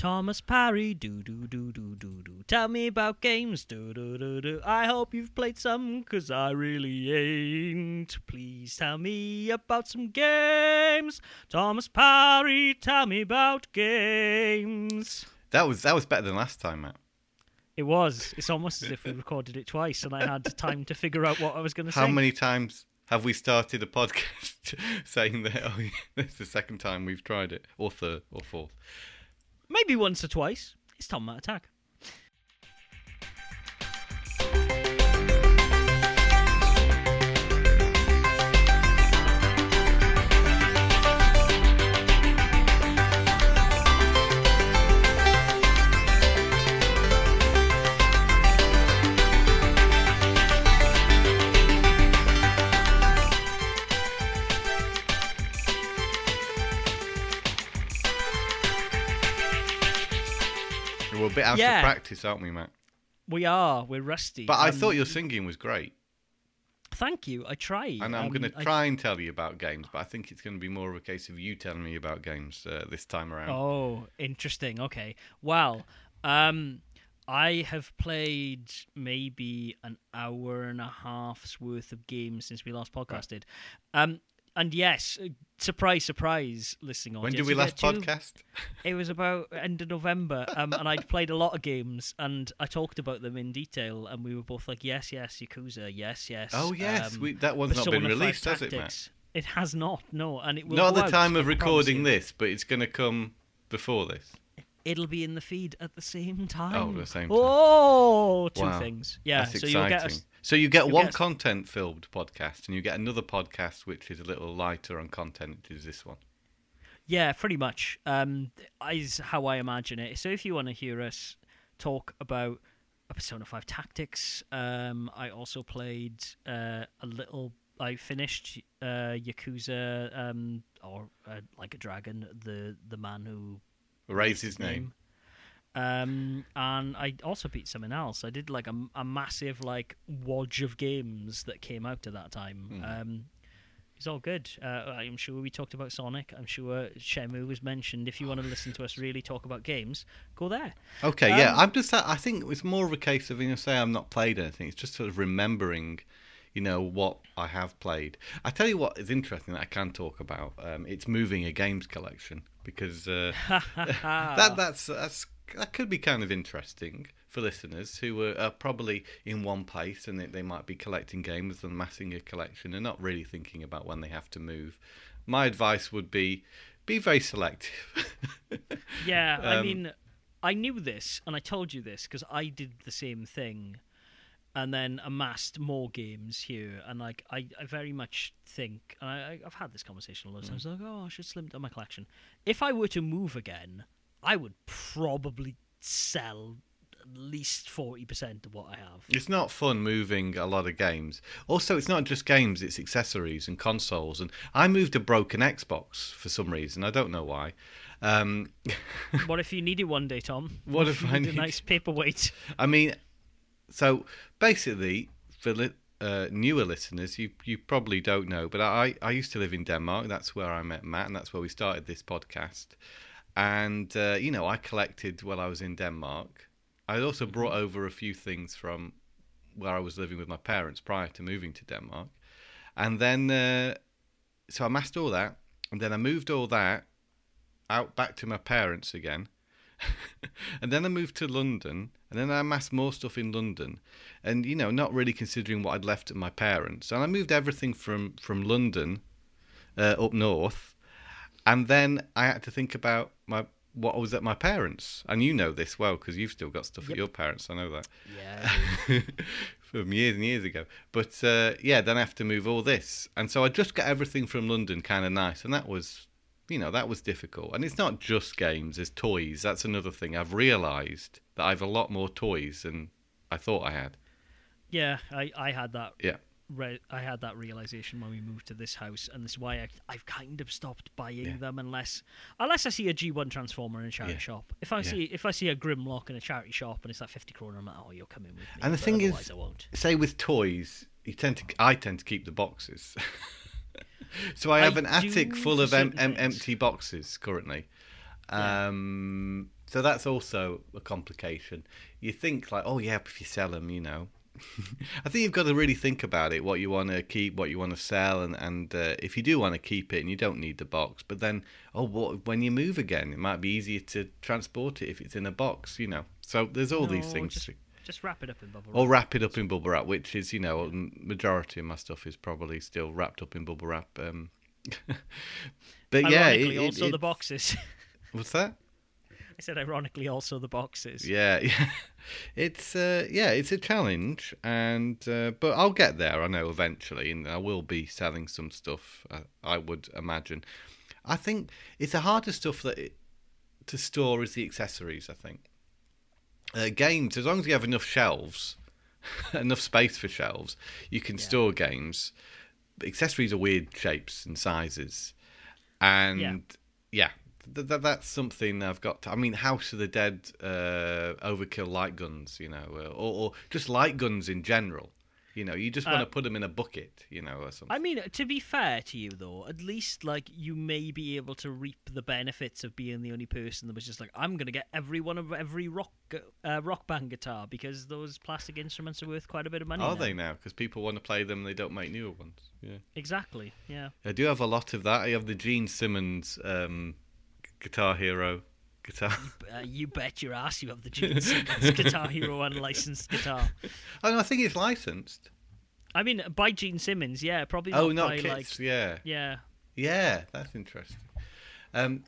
Thomas Parry, do do do do do do. Tell me about games, do do do do. I hope you've played some, cause I really ain't. Please tell me about some games. Thomas Parry, tell me about games. That was that was better than last time, Mat. It was. It's almost as if we recorded it twice and I had time to figure out what I was going to say. How many times have we started a podcast saying that? Oh, it's the second time we've tried it, or third, or fourth. Maybe once or twice. It's Tom Mat Attack. A bit out Yeah. of practice, aren't we, Mat? We are. We're rusty. But I Um, thought your singing was great, Thank you. I tried. and I'm Um, going to I- try and tell you about games. But I think it's going to be more of a case of you telling me about games uh, this time around. Oh, interesting. Okay. Well, um, I have played maybe an hour and a half's worth of games since we last podcasted. Um, and yes, uh, surprise, surprise, listening on when audience. did we you last two- podcast? It was about end of November, um, and I'd played a lot of games, and I talked about them in detail, and we were both like, "Yes, yes, Yakuza, yes, yes." Oh yes, um, we, that one's not been released, has it, Mat? It has not, no, and it will. Not at go the out, time of I recording this, but it's going to come before this. It'll be in the feed at the same time. Oh, the same time. Oh, two Wow. things. Yeah, That's so exciting. you'll get us. So you get one get content-filled podcast, and you get another podcast which is a little lighter on content. Is this one? Yeah, pretty much. Um, is how I imagine it. So if you want to hear us talk about a Persona Five Tactica, um, I also played uh, a little. I finished uh, Yakuza, um, or uh, like a dragon, the the man who erased his name. Um, and I also beat something else. I did like a, a massive like wodge of games that came out at that time. Hmm. Um, it's all good. Uh, I'm sure we talked about Sonic. I'm sure Shenmue was mentioned. If you want to listen to us really talk about games, go there. Okay, yeah. Um, I'm just. I think it's more of a case of you know, say I'm not played anything. It's just sort of remembering, you know, what I have played. I tell you what is interesting that I can talk about. Um, it's moving a games collection because uh, that that's that's that could be kind of interesting for listeners who are, are probably in one place and they, they might be collecting games and amassing a collection and not really thinking about when they have to move. My advice would be be very selective. Yeah, I Um, mean, I knew this, and I told you this because I did the same thing, and then amassed more games here. And like, I, I very much think, and I, I- I've had this conversation a lot of times. Like, oh, I should slim down my collection. If I were to move again, I would probably sell at least forty percent of what I have. It's not fun moving a lot of games. Also, it's not just games; it's accessories and consoles. And I moved a broken Xbox for some reason. I don't know why. Um, what if you need it one day, Tom? What if you I need a nice paperweight? I mean, so basically, for li- uh, newer listeners, you you probably don't know, but I I used to live in Denmark. That's where I met Mat, and that's where we started this podcast. And uh, you know, I collected while I was in Denmark. I also brought over a few things from where I was living with my parents prior to moving to Denmark, and then uh, so I amassed all that, and then I moved all that out back to my parents again. and then I moved to London, and then I amassed more stuff in London, and you know, not really considering what I'd left at my parents. And I moved everything from from London uh, up north, and then I had to think about my what was at my parents. And you know this well because you've still got stuff at your parents. I know that Yeah. from years and years ago. But uh, yeah, then I have to move all this, and so I just got everything from London, kind of nice, and that was, you know, that was difficult. And it's not just games; it's toys. That's another thing. I've realised that I've a lot more toys than I thought I had. Yeah, I, I had that. Yeah. Re- I had that realization when we moved to this house, and this is why I, I've kind of stopped buying Yeah. them unless unless I see a G1 transformer in a charity Yeah. shop. If I Yeah. see if I see a Grimlock in a charity shop and it's like fifty kroner, I'm like, oh, you're coming with me. And the but thing is- I won't. Say with toys, you tend to, I tend to keep the boxes. so I I have an attic full of em- em- empty boxes currently. Um, So that's also a complication. You think like, oh yeah, if you sell them, you know. I think you've got to really think about it, what you want to keep, what you want to sell, and and uh, if you do want to keep it and you don't need the box, but then oh, what when you move again, it might be easier to transport it if it's in a box, you know. So there's all these things. Just, just wrap it up in bubble wrap. Or wrap. it up in bubble wrap, which is, you know, majority of my stuff is probably still wrapped up in bubble wrap. Um, but yeah, it, it- also it- the boxes. what's that? I said, ironically, also the boxes. Yeah, yeah. It's uh, yeah, it's a challenge, and uh, but I'll get there. I know eventually, and I will be selling some stuff. Uh, I would imagine. I think it's the harder stuff that it, to store is the accessories. I think uh, games, as long as you have enough shelves, enough space for shelves, you can Yeah. store games. But accessories are weird shapes and sizes, and yeah, th- th- that's something I've got. To, I mean, House of the Dead, uh, overkill light guns, you know, uh, or, or just light guns in general. You know, you just want to Uh, put them in a bucket, you know, or something. I mean, to be fair to you, though, at least like you may be able to reap the benefits of being the only person that was just like, I'm gonna get every one of every rock uh, rock band guitar because those plastic instruments are worth quite a bit of money. Are now. they now? Because people want to play them, they don't make newer ones. Yeah, Exactly. Yeah. I do have a lot of that. I have the Gene Simmons um, Guitar Hero guitar. Uh, you bet your ass you have the Gene Simmons Guitar Hero unlicensed guitar. oh, no, I think it's licensed. I mean, by Gene Simmons, yeah, probably. oh, not not by, kits. like, Yeah, yeah. yeah, that's interesting. Um,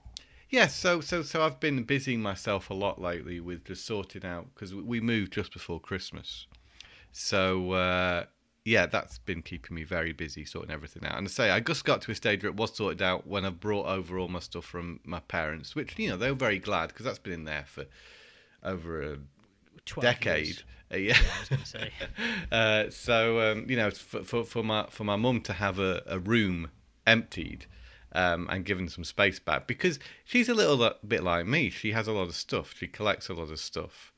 yeah, so so so I've been busying myself a lot lately with just sorting out because we moved just before Christmas. So uh, yeah, that's been keeping me very busy sorting everything out. And I say I just got to a stage where it was sorted out when I brought over all my stuff from my parents, which you know they were very glad because that's been in there for over a decade. Uh, yeah. Yeah, I was gonna say. uh, so um, you know, for, for for my for my mum to have a, a room emptied um, and given some space back because she's a little bit like me. She has a lot of stuff. She collects a lot of stuff.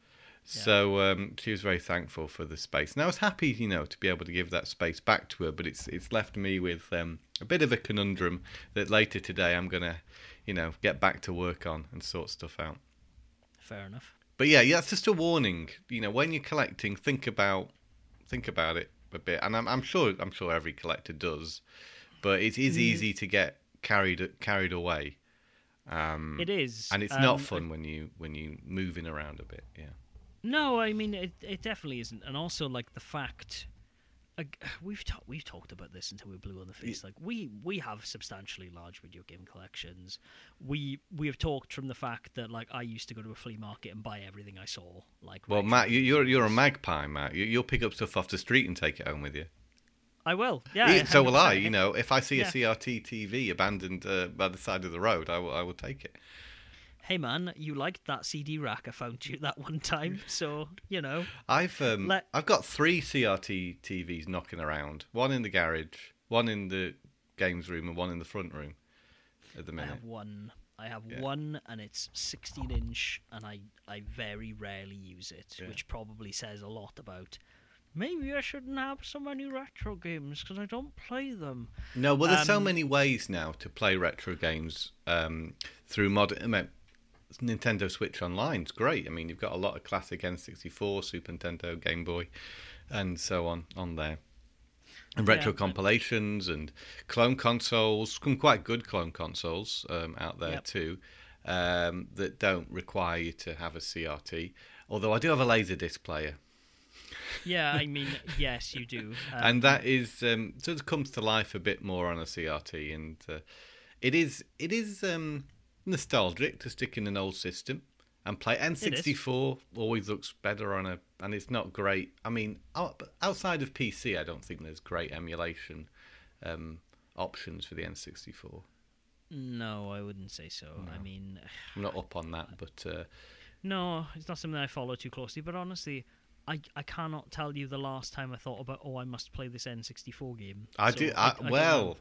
So um, she was very thankful for the space, and I was happy, you know, to be able to give that space back to her. But it's it's left me with um, a bit of a conundrum that later today I'm gonna, you know, get back to work on and sort stuff out. Fair enough. But yeah, yeah, that's just a warning. You know, when you're collecting, think about think about it a bit, and I'm I'm sure I'm sure every collector does, but it is easy to get carried carried away. Um, It is, and it's um, not fun when you when you moving around a bit. Yeah, No, I mean it. It definitely isn't, and also like the fact. Like, we've talked we've talked about this until we're blue on the face. Like we we have substantially large video game collections. We we have talked from the fact that like I used to go to a flea market and buy everything I saw. Like well, Mat, you- you're you're a magpie, Mat. You, you'll pick up stuff off the street and take it home with you. I will. Yeah. so will I. You know, if I see a Yeah. CRT TV abandoned uh, by the side of the road, I will I will take it. Hey man, you liked that CD rack I found you that one time, so you know. I've um, Let- I've got three CRT TVs knocking around. One in the garage, one in the games room, and one in the front room. At the I have one. I have Yeah. one, and it's 16 inch, and I I very rarely use it, Yeah. which probably says a lot about. Maybe I shouldn't have so many retro games because I don't play them. no. Well, there's so um, many ways now to play retro games um, through modern. I mean, Nintendo Switch Online is great. I mean, you've got a lot of classic N64, Super Nintendo, Game Boy, and so on on there. And retro Yeah. compilations and clone consoles, some quite good clone consoles um, out there Yep. too, um, that don't require you to have a CRT. Although I do have a Laserdisc player, Yeah, I mean, yes, you do. Um, and that is um, sort of comes to life a bit more on a CRT, and uh, it is it is um, nostalgic to stick in an old system and play. N64 always looks better on a, and it's not great. I mean, outside of PC, I don't think there's great emulation um, options for the N64. no, I wouldn't say so. I mean, I'm not up on that, but uh, no, it's not something I follow too closely. But honestly, I I cannot tell you the last time I thought about oh I must play this N64 game. I So do. I, I, well.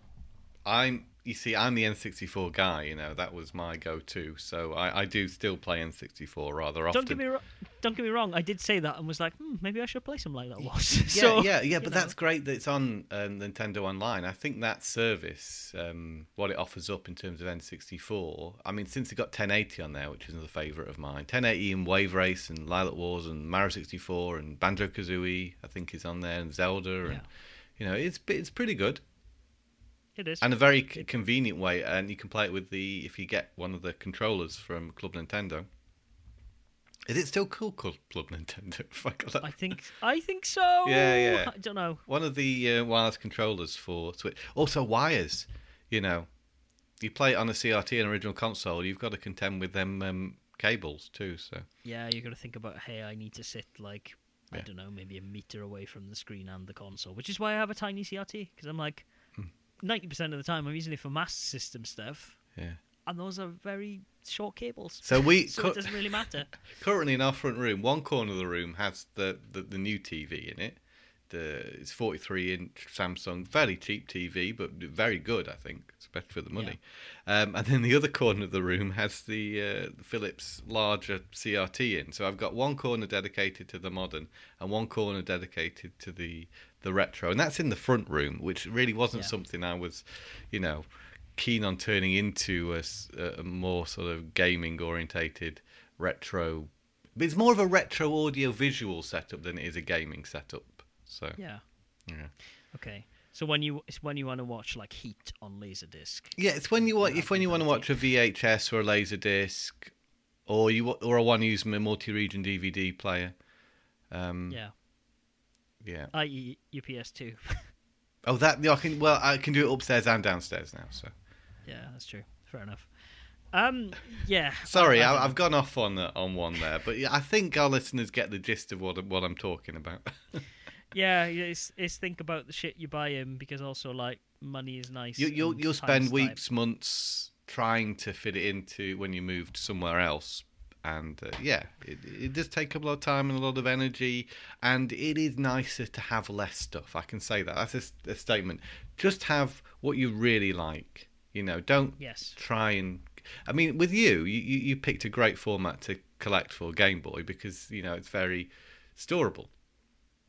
I'm. You see, I'm the N64 guy. You know, that was my go-to. So I, I do still play N64 rather often. Don't get me wrong. don't get me wrong. I did say that and was like, hmm, maybe I should play some like that. Yeah, so, yeah, yeah. But know. that's great that it's on um, Nintendo Online. I think that service, um, what it offers up in terms of N64. I mean, since it got 1080 on there, which is another favourite of mine, 1080 and Wave Race and Lylat Wars and Mario 64 and Banjo Kazooie, I think is on there, and Zelda, and Yeah. you know, it's it's pretty good it is. and a very c- convenient way. And you can play it with the if you get one of the controllers from Club Nintendo. Is it still cool called Club Nintendo? I I think I think so. Yeah, yeah. I don't know. one of the uh, wireless controllers for Switch. Also, wires. You know, you play it on a CRT, an original console. You've got to contend with them um, cables too. So Yeah, you have got to think about. Hey, I need to sit like I don't know, maybe a meter away from the screen and the console, which is why I have a tiny CRT because I'm like. Ninety percent of the time I'm using it for Master System stuff, yeah. and those are very short cables. So we so cu- it doesn't really matter. currently in our front room, one corner of the room has the the, the new TV in it. The it's 43 inch Samsung, fairly cheap TV, but very good, I think, especially for the money. Um, and then the other corner of the room has the, uh, the Philips larger CRT in. So I've got one corner dedicated to the modern and one corner dedicated to the the retro, and that's in the front room, which really wasn't Yeah. something I was, you know, keen on turning into a more sort of gaming orientated retro. But it's more of a retro audio visual setup than it is a gaming setup. So Yeah. yeah. Okay. So when you it's when you want to watch like Heat on Laserdisc. Yeah, it's when you want if when you want to watch a VHS or a Laserdisc, or you or I want to use my multi-region DVD player. Um, Yeah. Yeah. I.e. UPS two. Oh, that yeah, I can. Well, I can do it upstairs and downstairs now. So yeah, that's true. Fair enough. Um. Yeah. sorry, I- I I, don't I've gone off on uh, on one there, but yeah, I think our listeners get the gist of what what I'm talking about. Yeah, it's, it's think about the shit you buy him because also like money is nice. you, you'll you'll spend weeks, months trying to fit it into when you moved somewhere else. And uh, yeah, it, it does take a lot of time and a lot of energy, and it is nicer to have less stuff. I can say that. That's a statement. Just have what you really like. You know, don't Yes. try and. I mean, with you, you, you picked a great format to collect for Game Boy because you know it's very storable.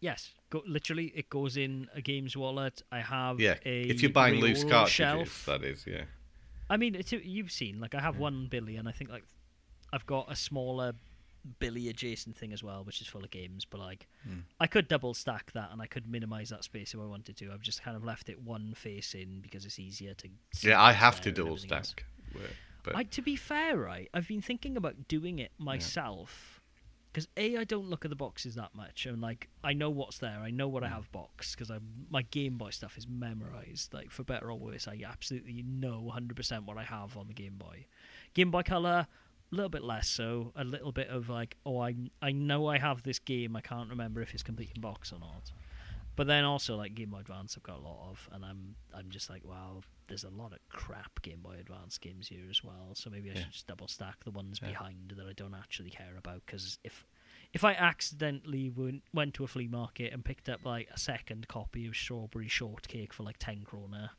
Yes. Go, literally, it goes in a game's wallet. I have Yeah, a if you're buying loose cartridges, shelf. that is, yeah. I mean, it's, you've seen like I have one Billy, and I think like I've got a smaller Billy adjacent thing as well, which is full of games. But like, Hmm. I could double stack that, and I could minimize that space if I wanted to. I've just kind of left it one face in because it's easier to. Yeah, I have to double stack. But I, to be fair, right, I've been thinking about doing it myself because a I don't look at the boxes that much, and like I know what's there, I know what I have boxed because I my Game Boy stuff is memorized. Like for better or worse, I absolutely know 100% what I have on the Game Boy. Game Boy Color, little bit less so. A little bit of like, oh, I I know I have this game. I can't remember if it's complete in box or not. But then also like Game Boy Advance, I've got a lot of, and I'm I'm just like, wow, there's a lot of crap Game Boy Advance games here as well. So maybe I Yeah. should just double stack the ones Yeah. behind that I don't actually care about. Because if if I accidentally went, went to a flea market and picked up like a second copy of Strawberry Shortcake for like ten kroner,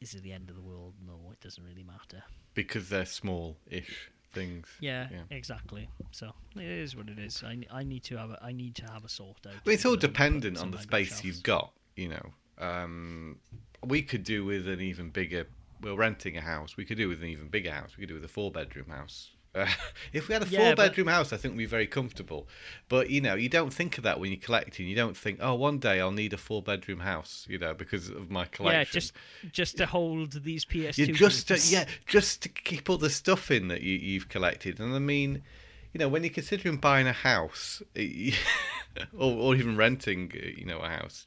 is it the end of the world? No, it doesn't really matter. because they're small-ish things. Yeah, Yeah. exactly. So it is what it is. I, I need to have a I need to have a sort out. But it's all dependent on the space shelves. you've got. You know, um, we could do with an even bigger. We're renting a house. We could do with an even bigger house. We could do with a four-bedroom house. Uh, if we had a Yeah, but- four-bedroom house, I think we'd be very comfortable. But you know, you don't think of that when you're collecting. You don't think, oh, one day I'll need a four-bedroom house. You know, because of my collection. Yeah, just just to hold these PS2 you just to, yeah, just to keep all the stuff in that you, you've collected. And I mean, you know, when you're considering buying a house or, or even renting, uh, you know, a house,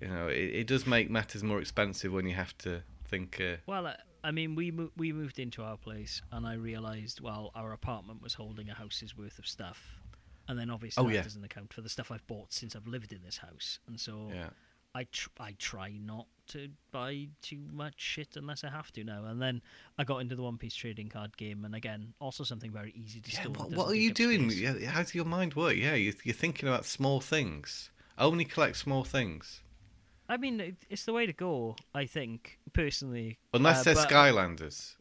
you know, it, it does make matters more expensive when you have to think. Uh, Well, uh, I mean, we mo- we moved into our place, and I realised, well, our apartment was holding a house's worth of stuff, and then obviously Oh, that yeah. doesn't account for the stuff I've bought since I've lived in this house, and so yeah, I tr- I try not to buy too much shit unless I have to now. And then I got into the One Piece trading card game, and again, also something very easy to yeah. store. What, what are you doing? space. Yeah, How does your mind work? Yeah, you, you're thinking about small things. Only collect small things, I mean, it's the way to go. I think personally, unless Uh, they're but- Skylanders.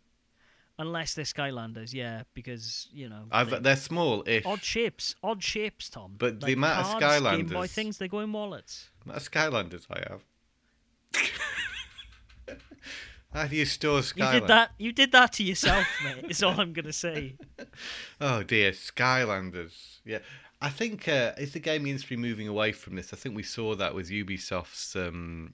Unless they're Skylanders, yeah, because you know I've, they- they're small-ish. odd shapes, odd shapes, Tom. But the Like amount of cards, Game Boy Skylanders- things, they go in wallets. Not Skylanders I have. How do you store Skylanders? You did that. You did that to yourself, mate. Is all I'm gonna say. Oh dear, Skylanders. Yeah, I think uh, is the gaming industry moving away from this? I think we saw that with Ubisoft's um,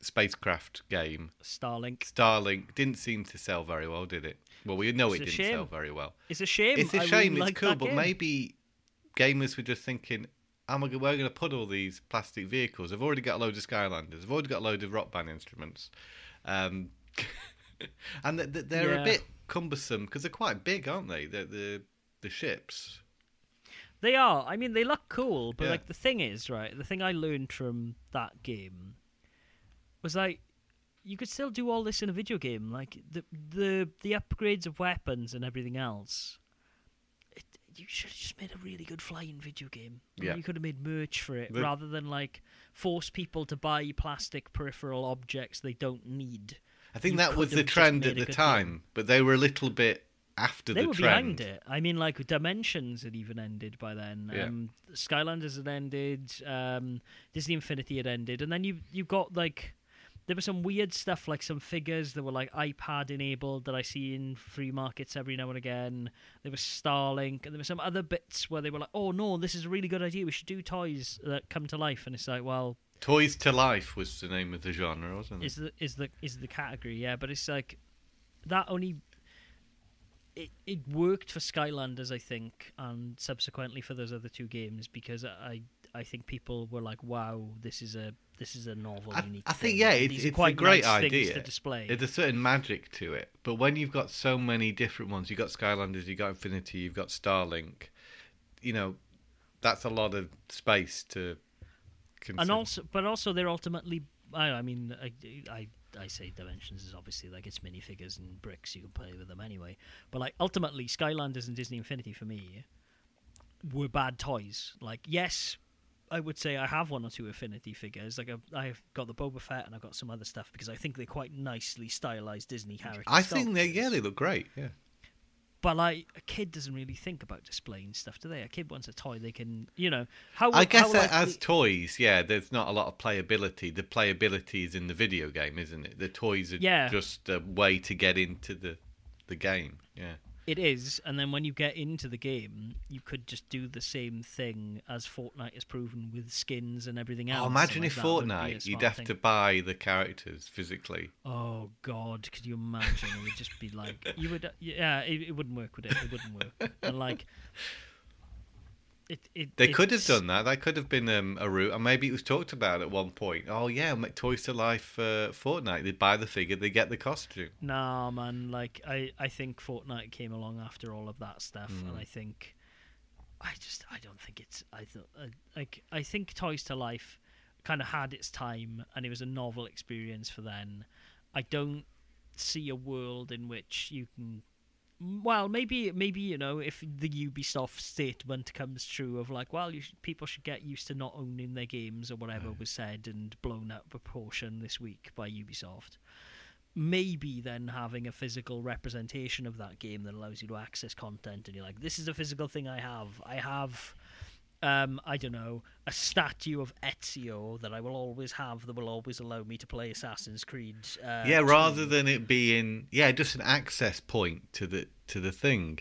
spacecraft game. Starlink. Starlink didn't seem to sell very well, did it? Well, we know It's it didn't shame. sell very well. It's a shame. It's a I shame. Really it's like cool, but game. maybe gamers were just thinking, "Oh my god, we're going to put all these plastic vehicles. I've already got a load of Skylanders. I've already got a load of rock band instruments." Um, and th- th- they're Yeah. a bit cumbersome because they're quite big, aren't they? The the the ships. They are. I mean, they look cool, but Yeah. like the thing is, right? The thing I learned from that game was like you could still do all this in a video game. Like the the the upgrades of weapons and everything else. It, you should have just made a really good flying video game. Yeah. You could have made merch for it The- rather than like force people to buy plastic peripheral objects they don't need. I think You that was could the have just trend made at a the good time, but they were a little bit after they the were trend. behind it. I mean, like Dimensions had even ended by then. Yeah. Um, Skylanders had ended. Um, Disney Infinity had ended, and then you you got like there was some weird stuff like some figures that were like iPad enabled that I see in free markets every now and again. There was Starlink, and there were some other bits where they were like, "Oh no, this is a really good idea. We should do toys that come to life." And it's like, well, Toys to Life was the name of the genre, wasn't it? is the is the is the category yeah but it's like that only it it worked for skylanders i think and subsequently for those other two games because i i think people were like wow this is a this is a novel I, unique I think thing. yeah, And it's, it's a quite great nice idea. to display There's a certain magic to it, but when you've got so many different ones, you've got Skylanders, you've got Infinity, you've got Starlink. You know, that's a lot of space to. Consider. and also but also they're ultimately I, I mean I, I I say dimensions is obviously like it's minifigures and bricks you can play with them anyway. But like ultimately Skylanders and Disney Infinity for me were bad toys. Like yes I would say I have one or two Infinity figures. Like I've, I've got the Boba Fett and I've got some other stuff because I think they're quite nicely stylized Disney characters. I think they yeah they look great. Yeah, but like a kid doesn't really think about displaying stuff do they a kid wants a toy they can you know how I guess how that likely- as toys, yeah, there's not a lot of playability. The playability is in the video game, isn't it? The toys are Yeah. just a way to get into the the game. Yeah. It is, and then when you get into the game, you could just do the same thing as Fortnite has proven with skins and everything oh, else. Oh, imagine if like, would a Fortnite, you'd have thing. to buy the characters physically. Oh God, could you imagine? it would just be like you would. Yeah, it, it wouldn't work with it. It wouldn't work. And like, it. it They could have done that. That could have been um, a route, and maybe it was talked about at one point. Oh yeah, make Toys to Life uh, Fortnite. They buy the figure, they get the costume. Nah, man. Like, I, I think Fortnite came along after all of that stuff, and Mm. I think, I just, I don't think it's. I thought, uh, like, I think Toys to Life kind of had its time, and it was a novel experience for then. I don't see a world in which you can. Well, maybe, maybe you know, if the Ubisoft statement comes true of like, well, should, people should get used to not owning their games or whatever mm. was said and blown out of proportion this week by Ubisoft maybe then having a physical representation of that game that allows you to access content and you're like this is a physical thing i have. I have um i don't know a statue of ezio that i will always have that will always allow me to play assassin's creed uh, yeah, 2. rather than it being yeah, just an access point to the to the thing.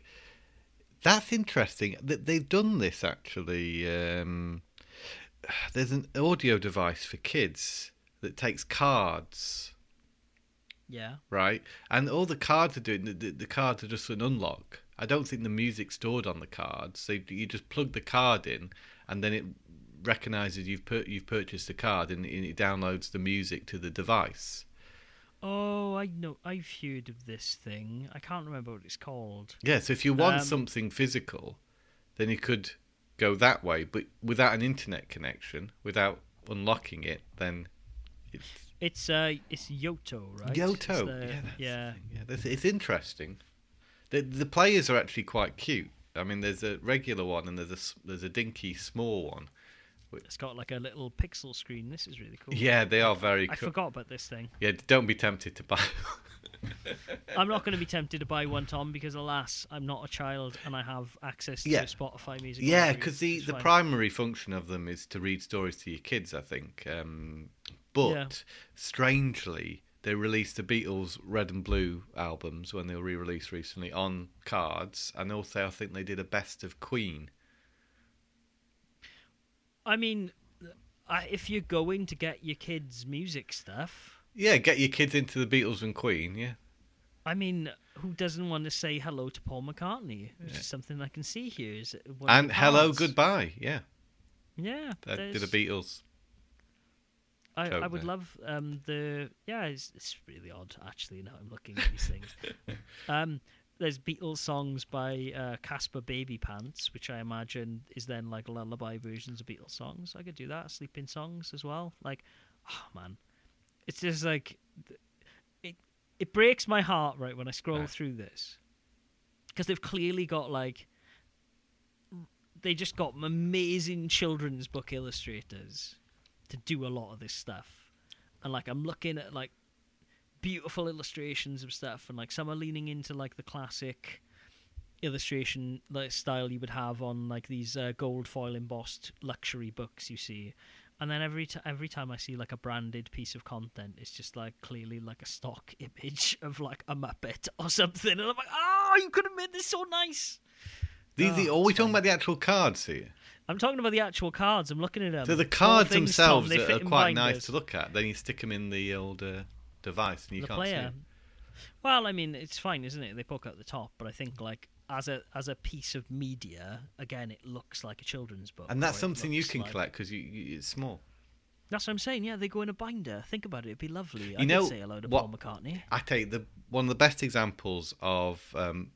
That's interesting. That they've done this actually. Um, there's an audio device for kids that takes cards, yeah right? And all the cards are doing the, the cards are just an unlock. I don't think the music's stored on the card, So you just plug the card in, and then it recognizes you've put you've purchased the card, and it downloads the music to the device. oh i know i've heard of this thing i can't remember what it's called Yeah, so if you want Um, something physical, then you could go that way, but without an internet connection, without unlocking it, then it's it's uh it's yoto right Yoto. the- yeah, yeah yeah, that's, it's interesting. The the players are actually quite cute. I mean, there's a regular one and there's a there's a dinky small one, It's got like a little pixel screen. This is really cool. Yeah, they are very I cool. forgot about this thing. Yeah, don't be tempted to buy. I'm not going to be tempted to buy one, Tom, because alas, I'm not a child and I have access to Yeah. Spotify music. yeah, because the, the fine. primary function of them is to read stories to your kids, I think. Um, but Yeah. strangely, they released the Beatles Red and Blue albums when they were re-released recently on cards, and also I think they did a best of Queen. I mean, I, if you're going to get your kids music stuff, Yeah, get your kids into the Beatles and Queen. Yeah, I mean, who doesn't want to say hello to Paul McCartney? Which Yeah. is something I can see here. Is and hello, goodbye. Yeah, Yeah, they did the Beatles. I, I would love um, the yeah. It's, it's really odd actually. Now I'm looking at these things. um, there's Beatles songs by uh, Caspar Babypants, which I imagine is then like lullaby versions of Beatles songs. I could do that. Sleeping songs as well. Like, oh man, it's just like it. It breaks my heart right when I scroll Right. through this because they've clearly got like they just got amazing children's book illustrators to do a lot of this stuff. And like I'm looking at like beautiful illustrations of stuff and like some are leaning into like the classic illustration like style you would have on like these uh, gold foil embossed luxury books you see. And then every t- every time I see like a branded piece of content, it's just like clearly like a stock image of like a Muppet or something, and I'm like, oh, you could have made this so nice. These, Oh, the, are we talking about the actual cards here? I'm talking about the actual cards. I'm looking at them. So the cards things, themselves Tom, are, quite nice to look at. Then you stick them in the old uh, device, and you the can't player. see. Well, I mean, it's fine, isn't it? They poke out the top, but I think like as a as a piece of media, again, it looks like a children's book. And that's something you can like- collect because you, you, it's small. That's what I'm saying. Yeah, they go in a binder. Think about it; it'd be lovely. I You know could say hello to what- Paul McCartney. I take the one of the best examples of um,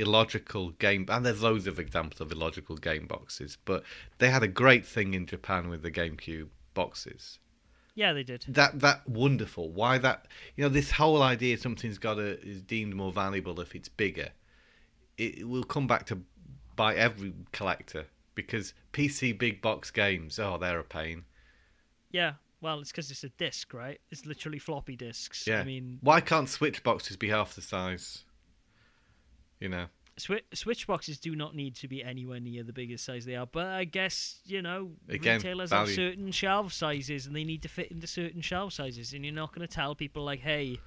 illogical game, and there's loads of examples of illogical game boxes, but they had a great thing in Japan with the GameCube boxes. Yeah, they did. That that wonderful. Why that? You know, this whole idea something's got to is deemed more valuable if it's bigger. It, it will come back to by every collector because PC big box games. Oh, they're a pain. Yeah. Well, it's because it's a disc, right? It's literally floppy disks. Yeah. I mean, Why can't Switch boxes be half the size? You know. Swi- Switch boxes do not need to be anywhere near the biggest size they are, but I guess you know Again, retailers value. have certain shelf sizes and they need to fit into certain shelf sizes, and you're not going to tell people like, "Hey,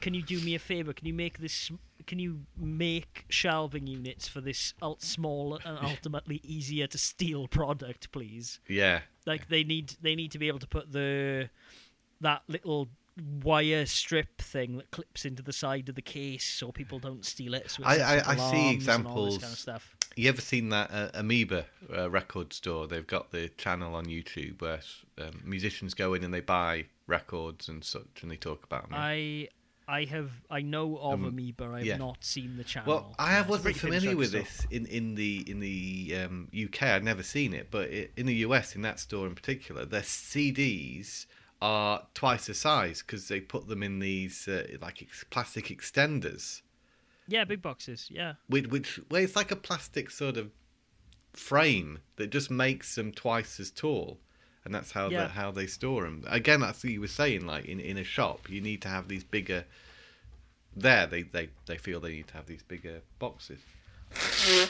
can you do me a favor? Can you make this? Can you make shelving units for this small and ultimately easier to steal product, please?" Yeah. Like they need they need to be able to put the that little wire strip thing that clips into the side of the case so people don't steal it. So it I- I- I see alarms and all this examples- kind of stuff. You ever seen that uh, Amoeba uh, record store? They've got the channel on YouTube where um, musicians go in and they buy records and such, and they talk about them. I I have I know of Um, Amoeba. I've yeah. not seen the channel. Well, I wasn't familiar with record this in, in the in the um, UK. I'd never seen it, but i in the US, in that store in particular, their CDs are twice the size because they put them in these uh, like ex- plastic extenders. Yeah, big boxes. Yeah. which, which well, it's like a plastic sort of frame that just makes them twice as tall. And that's how Yeah. the, how they store them. Again, that's what you were saying. Like in, in a shop, you need to have these bigger. There, they, they, they feel they need to have these bigger boxes.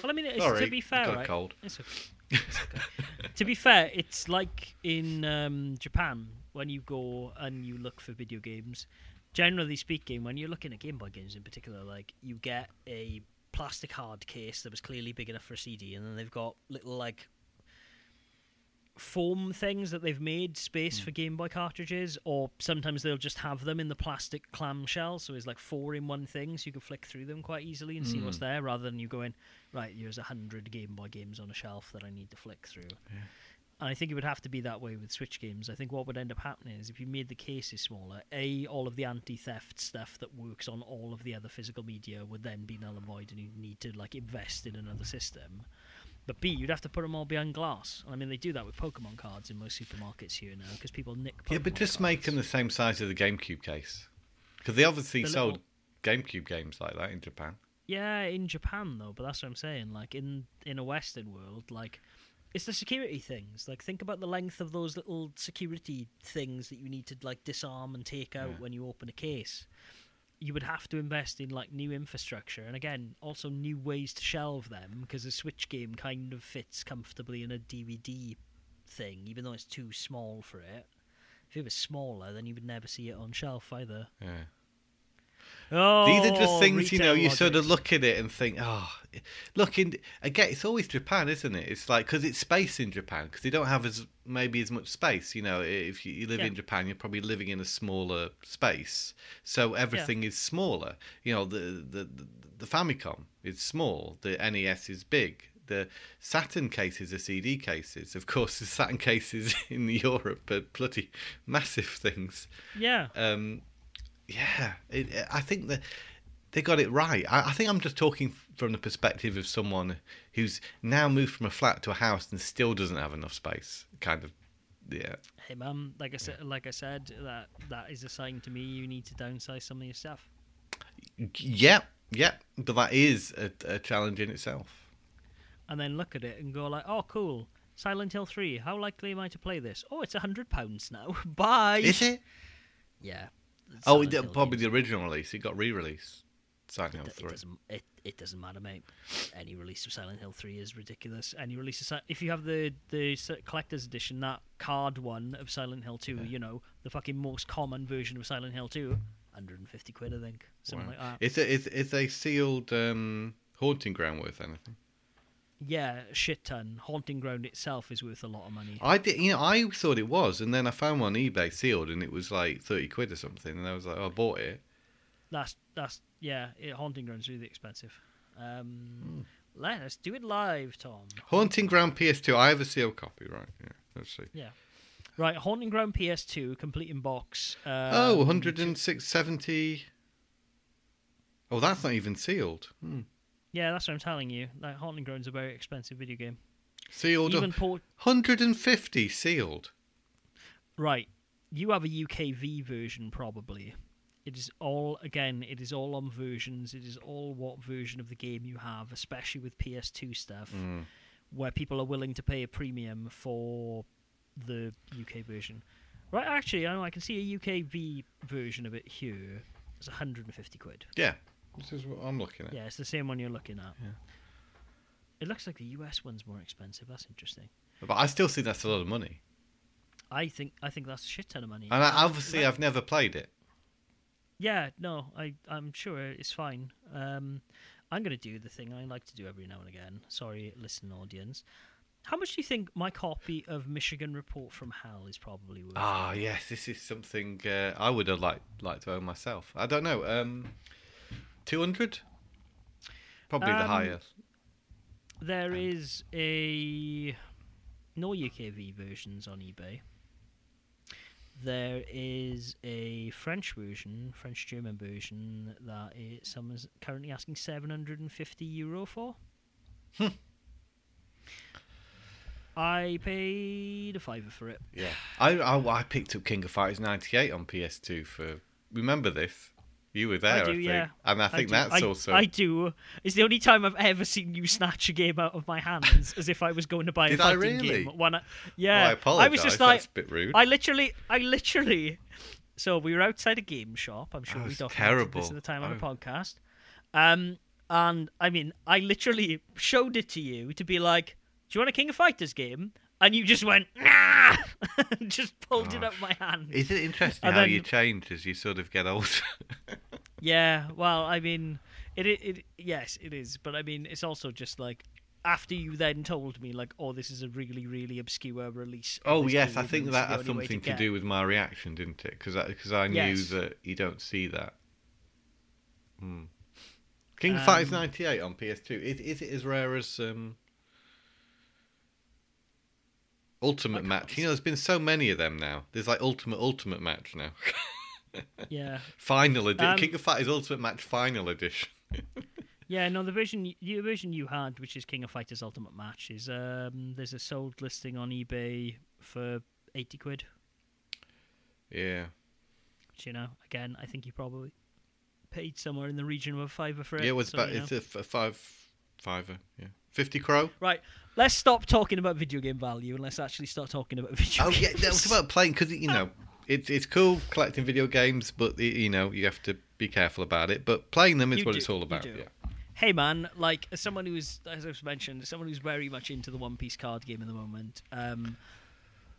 Well, I mean, it's, Sorry, to be fair, right? cold. It's okay. It's okay. to be fair, it's like in um, Japan when you go and you look for video games. Generally speaking, when you're looking at Game Boy games in particular, like you get a plastic hard case that was clearly big enough for a CD, and then they've got little like foam things that they've made space hmm. for Game Boy cartridges, or sometimes they'll just have them in the plastic clamshell, so it's like four in one thing, so you can flick through them quite easily and see what's hmm. there, rather than you going, right, here's a hundred Game Boy games on a shelf that I need to flick through. And I think it would have to be that way with Switch games. I think what would end up happening is if you made the cases smaller, A, all of the anti theft stuff that works on all of the other physical media would then be null and void and you'd need to like invest in another system. But B, you'd have to put them all behind glass. I mean, they do that with Pokemon cards in most supermarkets here now because people nick Pokemon Yeah, but just make them the same size as the GameCube case. Because they obviously The sold little- GameCube games like that in Japan. Yeah, in Japan though, but that's what I'm saying. Like in in a Western world, like it's the security things. Like think about the length of those little security things that you need to like disarm and take out Yeah. when you open a case. You would have to invest in like new infrastructure and again also new ways to shelve them because a Switch game kind of fits comfortably in a DVD thing, even though it's too small for it. If it was smaller, then you would never see it on shelf either. Yeah. Oh, These are just things you know. You sort of look at it and think, oh, look in again. It's always Japan, isn't it? It's like because it's space in Japan because they don't have as maybe as much space. You know, if you, you live Yeah. in Japan, you're probably living in a smaller space, so everything is smaller. You know, the the the, the Famicom is small. The NES is big. The Saturn cases are CD cases. Of course, the Saturn cases in Europe are bloody massive things Yeah. um, yeah, it, I think that they got it right. I, I think I'm just talking from the perspective of someone who's now moved from a flat to a house and still doesn't have enough space. Kind of, yeah. Hey man, like I said, like I said, that that is a sign to me you need to downsize some of your stuff. Yeah, yeah, but that is a, a challenge in itself. and then look at it and go like, "Oh, cool, Silent Hill Three. How likely am I to play this? Oh, it's a hundred pounds now. Bye." Is it? Yeah. Oh, it, probably the original release. It got re-released. Silent Hill It, it Three. doesn't. It, it doesn't matter, mate. Any release of Silent Hill Three is ridiculous. Any release of Si- if you have the the collector's edition, that card one of Silent Hill Two, you know, the fucking most common version of Silent Hill Two, 150 quid, I think, something Wow. like that. It's a it's, it's a sealed um, haunting ground worth anything. Yeah, shit ton. Haunting Ground itself is worth a lot of money. I did, you know, I thought it was, and then I found one on eBay sealed, and it was like thirty quid or something, and I was like, oh, I bought it. That's that's yeah. It, Haunting Ground's really expensive. Um, Hmm. Let us do it live, Tom. Haunting Ground PS2. I have a sealed copy, right? Yeah, let's see. Yeah. Right, Haunting Ground PS2 complete in box. Um, oh, 10670. Oh, that's not even sealed. Hmm. Yeah, that's what I'm telling you. Like Haunting Ground's is a very expensive video game. Sealed. Even port. 150 sealed. Right, you have a UKV version probably. It is all again. It is all on versions. It is all what version of the game you have, especially with PS2 stuff, Mm. where people are willing to pay a premium for the UK version. Right, actually, I know I can see a UKV version of it here. It's 150 quid. Yeah, this is what I'm looking at. Yeah, it's the same one you're looking at. Yeah. It looks like the US one's more expensive. That's interesting. But I still think that's a lot of money. I think I think that's a shit ton of money. And I, obviously, I've never played it. Yeah, no, I I'm sure it's fine. Um, I'm gonna do the thing I like to do every now and again. Sorry, listening audience. How much do you think my copy of Michigan Report from Hell is probably worth? Ah, yes, this is something uh, I would have liked liked to own myself. I don't know. Um, 200? Probably the Um, highest. There is a no UKV versions on eBay. There is a French version, French German version that is, someone's currently asking 750 euro for. Hmm. I paid a fiver for it. Yeah, I, I I picked up King of Fighters '98 on PS2 for. Remember this? You were there, I, do, think, yeah. and I think do- that's I, also. I do. It's the only time I've ever seen you snatch a game out of my hands as if I was going to buy Did a I fighting really? game. When I, yeah, I apologise. was just like, that's a bit rude. I literally, I literally. So we were outside a game shop. I'm sure Oh, we documented terrible. this at the time on the Oh. podcast. Um, and I mean, I literally showed it to you to be like, "Do you want a King of Fighters game?" And you just went, "Nah," and just pulled it up my hand. Is it interesting And how then- you change as you sort of get older? Yeah, well, I mean, it, it, it, yes, it is, but I mean, it's also just like after you then told me, like, oh, this is a really, really obscure release. oh yes, I think that had the only way something to, get- do with my reaction, didn't it? Because because I, knew Yes. that you don't see that. Hmm. King of Um, Fighters '98 on PS2. Is, is it as rare as um, Ultimate Match? You know, there's been so many of them now. There's like Ultimate Ultimate Match now. Yeah, Final edition. Um, King of Fighters Ultimate Match Final Edition. yeah. No, the version, the version you had, which is King of Fighters Ultimate Match, is um, there's a sold listing on eBay for eighty quid. Yeah. Which you know, again, I think you probably paid somewhere in the region of a fiver for it. Yeah, it was so, about you know. it's a f- five fiver. Yeah, fifty crow. Right, let's stop talking about video game value and let's actually start talking about video Oh games. yeah, that was about playing because you know it's it's cool collecting video games, but you know you have to be careful about it. But playing them is You what do, it's all about. Yeah. Hey man, like as someone who's, as I've mentioned, someone who's very much into the One Piece card game at the moment, um,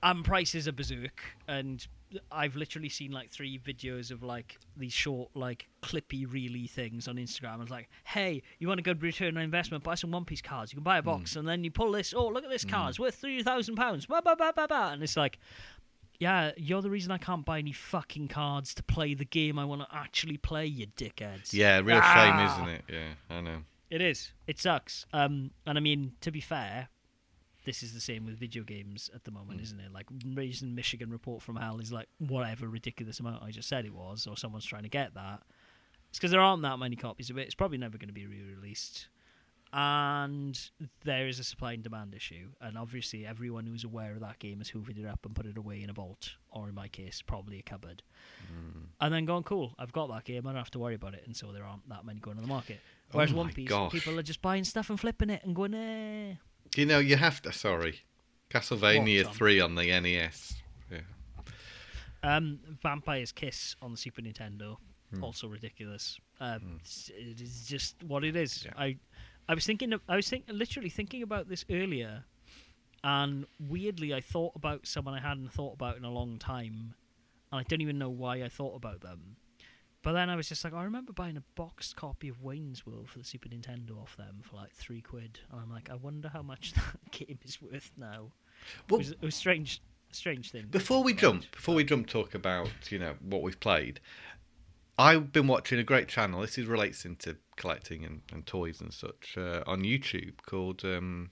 and prices are berserk, and I've literally seen like three videos of like these short, like clippy, reely things on Instagram. It's like, hey, you want a good return on investment? Buy some One Piece cards. You can buy a box, and then you pull this. Oh, look at this card. It's worth three thousand pounds. Ba ba ba ba ba. And it's like, yeah, you're the reason I can't buy any fucking cards to play the game I want to actually play. You dickheads. Yeah, real Ah! shame, isn't it? Yeah, I know. It is. It sucks. Um, and I mean, to be fair, this is the same with video games at the moment, isn't it? Like, reason Michigan Report from Hell is like whatever ridiculous amount I just said it was, or someone's trying to get that. It's because there aren't that many copies of it. It's probably never going to be re-released, and there is a supply and demand issue. And obviously, everyone who's aware of that game has hoovered it up and put it away in a vault, or in my case, probably a cupboard. And then gone, cool. I've got that game. I don't have to worry about it, and so there aren't that many going on the market. Whereas Oh One Piece, gosh. people are just buying stuff and flipping it and going, eh. You know, you have to. Sorry, Castlevania three on the NES. Yeah. Um, Vampire's Kiss on the Super Nintendo, Hmm. also ridiculous. Um, it's- It is just what it is. Yeah. I, I was thinking, of, I was think, literally thinking about this earlier, and weirdly, I thought about someone I hadn't thought about in a long time, and I don't even know why I thought about them. But then I was just like, I remember buying a boxed copy of Wayne's World for the Super Nintendo off them for like three quid, and I'm like, I wonder how much that game is worth now. it, was, it was strange, strange thing. Before we jump, before we jump, talk about you know what we've played. I've been watching a great channel. This is relates into collecting and, and toys and such uh, on YouTube called um,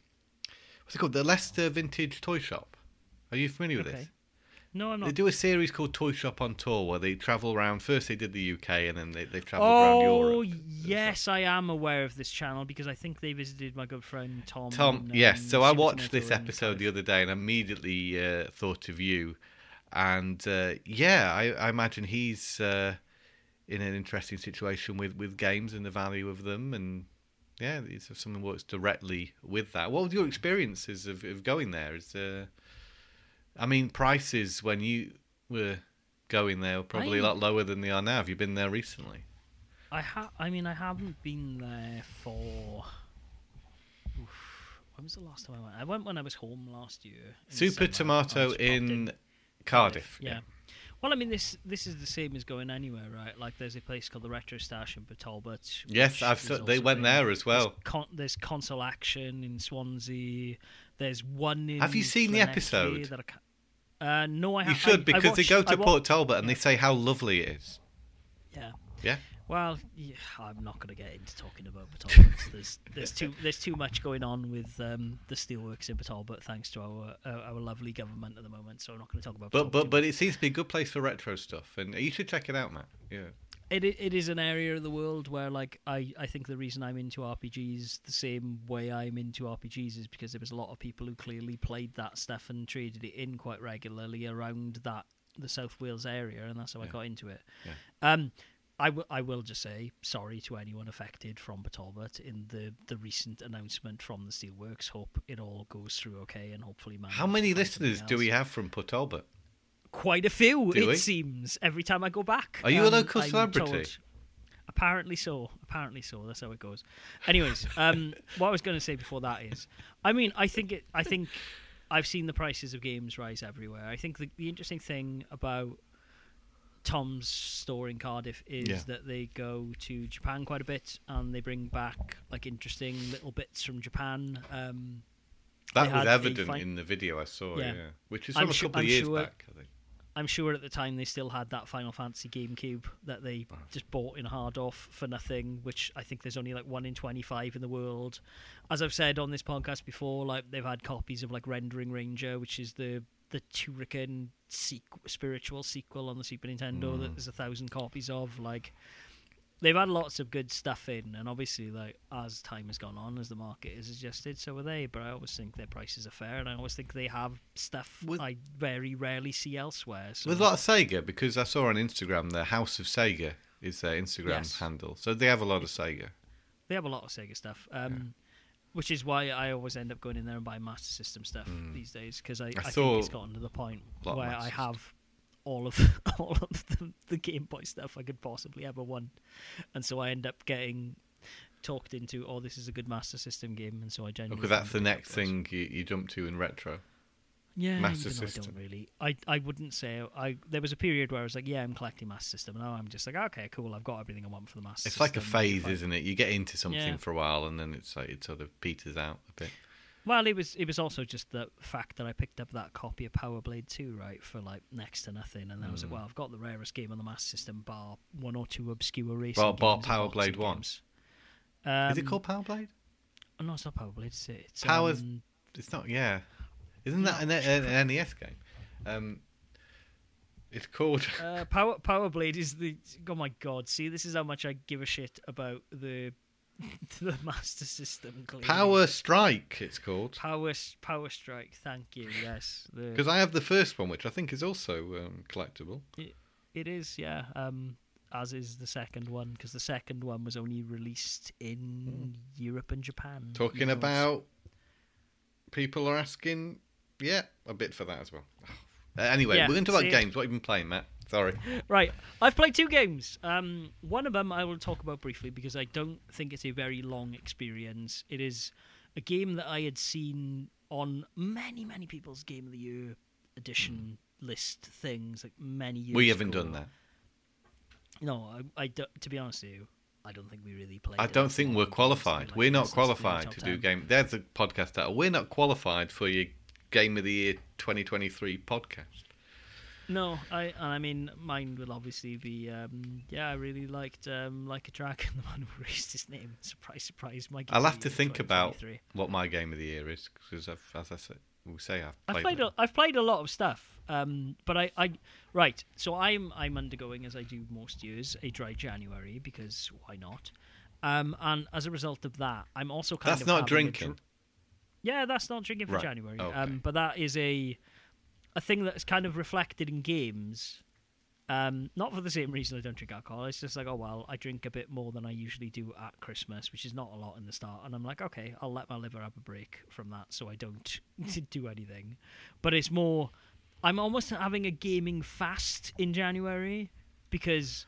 what's it called? The Leicester Vintage Toy Shop. Are you familiar with Okay. this? No, I'm They do a series called Toy Shop on Tour where they travel around. First, they did the UK, and then they, they've travelled around Europe. Oh Europe. yes, I am aware of this channel because I think they visited my good friend Tom. Tom, in, yes. um, So I watched this episode the other day and immediately uh, thought of you. And uh, yeah, I, I imagine he's uh, in an interesting situation with, with games and the value of them. And yeah, he's someone works directly with that. What were your experiences of, of going there? Is uh, I mean, prices when you were going there were probably a I- lot lower than they are now. Have you been there recently? I ha- I mean, I haven't been there for. Oof, when was the last time I went? I went when I was home last year. Super Tomato popped in Cardiff. Yeah. Well, I mean, this this is the same as going anywhere, right? Like, there's a place called the Retro Stash in Talbot. Yes, I've se- they went there as well. There's, con- there's console action in Swansea. There's one in. Have you seen the episode? That I ca- uh, no, I You should I, because I they go to Port Talbot and they say how lovely it is. Yeah. Yeah. Well, yeah, I'm not going to get into talking about Port Talbot. there's there's too there's too much going on with um, the steelworks in Port Talbot, thanks to our uh, our lovely government at the moment. So I'm not going to talk about. But Talbot but but it seems to be a good place for retro stuff, and you should check it out, Matt. Yeah. It it is an area of the world where like I, I think the reason I'm into RPGs the same way I'm into RPGs is because there was a lot of people who clearly played that stuff and traded it in quite regularly around that the South Wales area, and that's how I got into it. Yeah. Um, I, w- I will just say sorry to anyone affected from Talbot in the, the recent announcement from the Steelworks. Hope it all goes through okay, and hopefully. How many listeners do we have from Port Talbot? Quite a few, Do it we? seems. Every time I go back. Are you a Um, local I'm celebrity? told- Apparently so. Apparently so. That's how it goes. Anyways, um, what I was going to say before that is, I mean, I think it. I think I've seen the prices of games rise everywhere. I think the, the interesting thing about Tom's store in Cardiff is Yeah. that they go to Japan quite a bit and they bring back like interesting little bits from Japan. Um, That was evident fine- in the video I saw. Yeah, Yeah. which is I'm from a su- couple of I'm years sure- back. I think. I'm sure at the time they still had that Final Fantasy GameCube that they just bought in hard off for nothing, which I think there's only like one in 25 in the world. As I've said on this podcast before, like they've had copies of like Rendering Ranger, which is the the Turrican sequ- spiritual sequel on the Super Nintendo that mm. there's a thousand copies of. Like they've had lots of good stuff in, and obviously, like as time has gone on, as the market has adjusted, so are they. But I always think their prices are fair, and I always think they have stuff With- I very rarely see elsewhere. So There's a lot of Sega because I saw on Instagram the House of Sega is their Instagram Yes. handle, so they have a lot of Sega. they have a lot of Sega stuff. Um, which is why I always end up going in there and buying Master System stuff these days because I, I, think it's gotten to the point a lot of where I have all of all of the, the Game Boy stuff I could possibly ever want, and so I end up getting talked into, oh, this is a good Master System game, and so I genuinely. Because that's the next thing you, you jump to in retro. Yeah, Master though I System. don't really. I I wouldn't say I. There was a period where I was like, yeah, I'm collecting Master System, and now I'm just like, okay, cool, I've got everything I want for the Master It's System. like a phase, I- isn't it? You get into something Yeah. for a while, and then it's like it sort of peters out a bit. Well, it was it was also just the fact that I picked up that copy of Power Blade 2, right, for like next to nothing, and then I was like, Mm. well, I've got the rarest game on the Master System, bar one or two obscure racing. Bar- bar Power Blade 1? Um, Is it called Power Blade? oh, no, it's not Power Blade. It's, it's Power's- um, It's not. Yeah, isn't that an, an, an NES game? Um, it's called. uh, Power Power Blade is the. Oh my god! See, this is how much I give a shit about the the Master System. clearly. Power Strike. It's called Power Power Strike. Thank you. Yes, the- because I have the first one, which I think is also um, collectible. It is, yeah. Um, as is the second one, because the second one was only released in Europe and Japan. Talking No, about people are asking, yeah, a bit for that as well. Uh, anyway, Yeah, we're going to talk about games. What have you been playing, Matt? Sorry. Right, I've played two games. Um, one of them I will talk about briefly because I don't think it's a very long experience. It is a game that I had seen on many, many people's Game of the Year edition list things like many years. We haven't ago. done that. No, I, I to be honest with you, I don't think we really played. I don't think we're qualified. like we're not this is the qualified to do 10. game. There's a podcast title. We're not qualified for your Game of the Year 2023 podcast. No, I I mean mine will obviously be um yeah, I really liked um like a dragon, the one who erased his name. Surprise, surprise, my I'll have to think about what my Game of the Year is because, as I said, we say I've I've played. played it. a, I've played a lot of stuff. Um but I, I right, so I'm I'm undergoing as I do most years, a dry January because why not? Um and as a result of that, I'm also kind That's of that's not drinking. dr- yeah, that's not drinking for Right, January. okay. Um, but that is a a thing that's kind of reflected in games. Um, not for the same reason I don't drink alcohol. It's just like, oh well, I drink a bit more than I usually do at Christmas, which is not a lot in the start. And I'm like, okay, I'll let my liver have a break from that, so I don't do anything. But it's more, I'm almost having a gaming fast in January because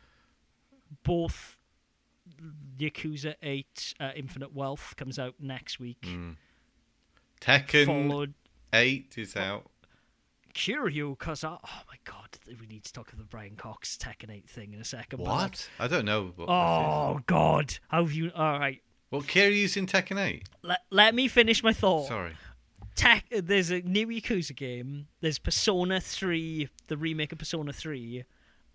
both Yakuza 8 uh, Infinite Wealth comes out next week. Mm. Tekken Followed 8 is out. Kiryu Kaza. Oh my god, we need to talk of the Brian Cox Tekken 8 thing in a second. but, What? I don't know. Oh god, how have you? All right, What Kiryu's in Tekken 8? let let me finish my thought. Sorry. Tech, uh, there's a new Yakuza game. There's Persona 3, the remake of Persona 3,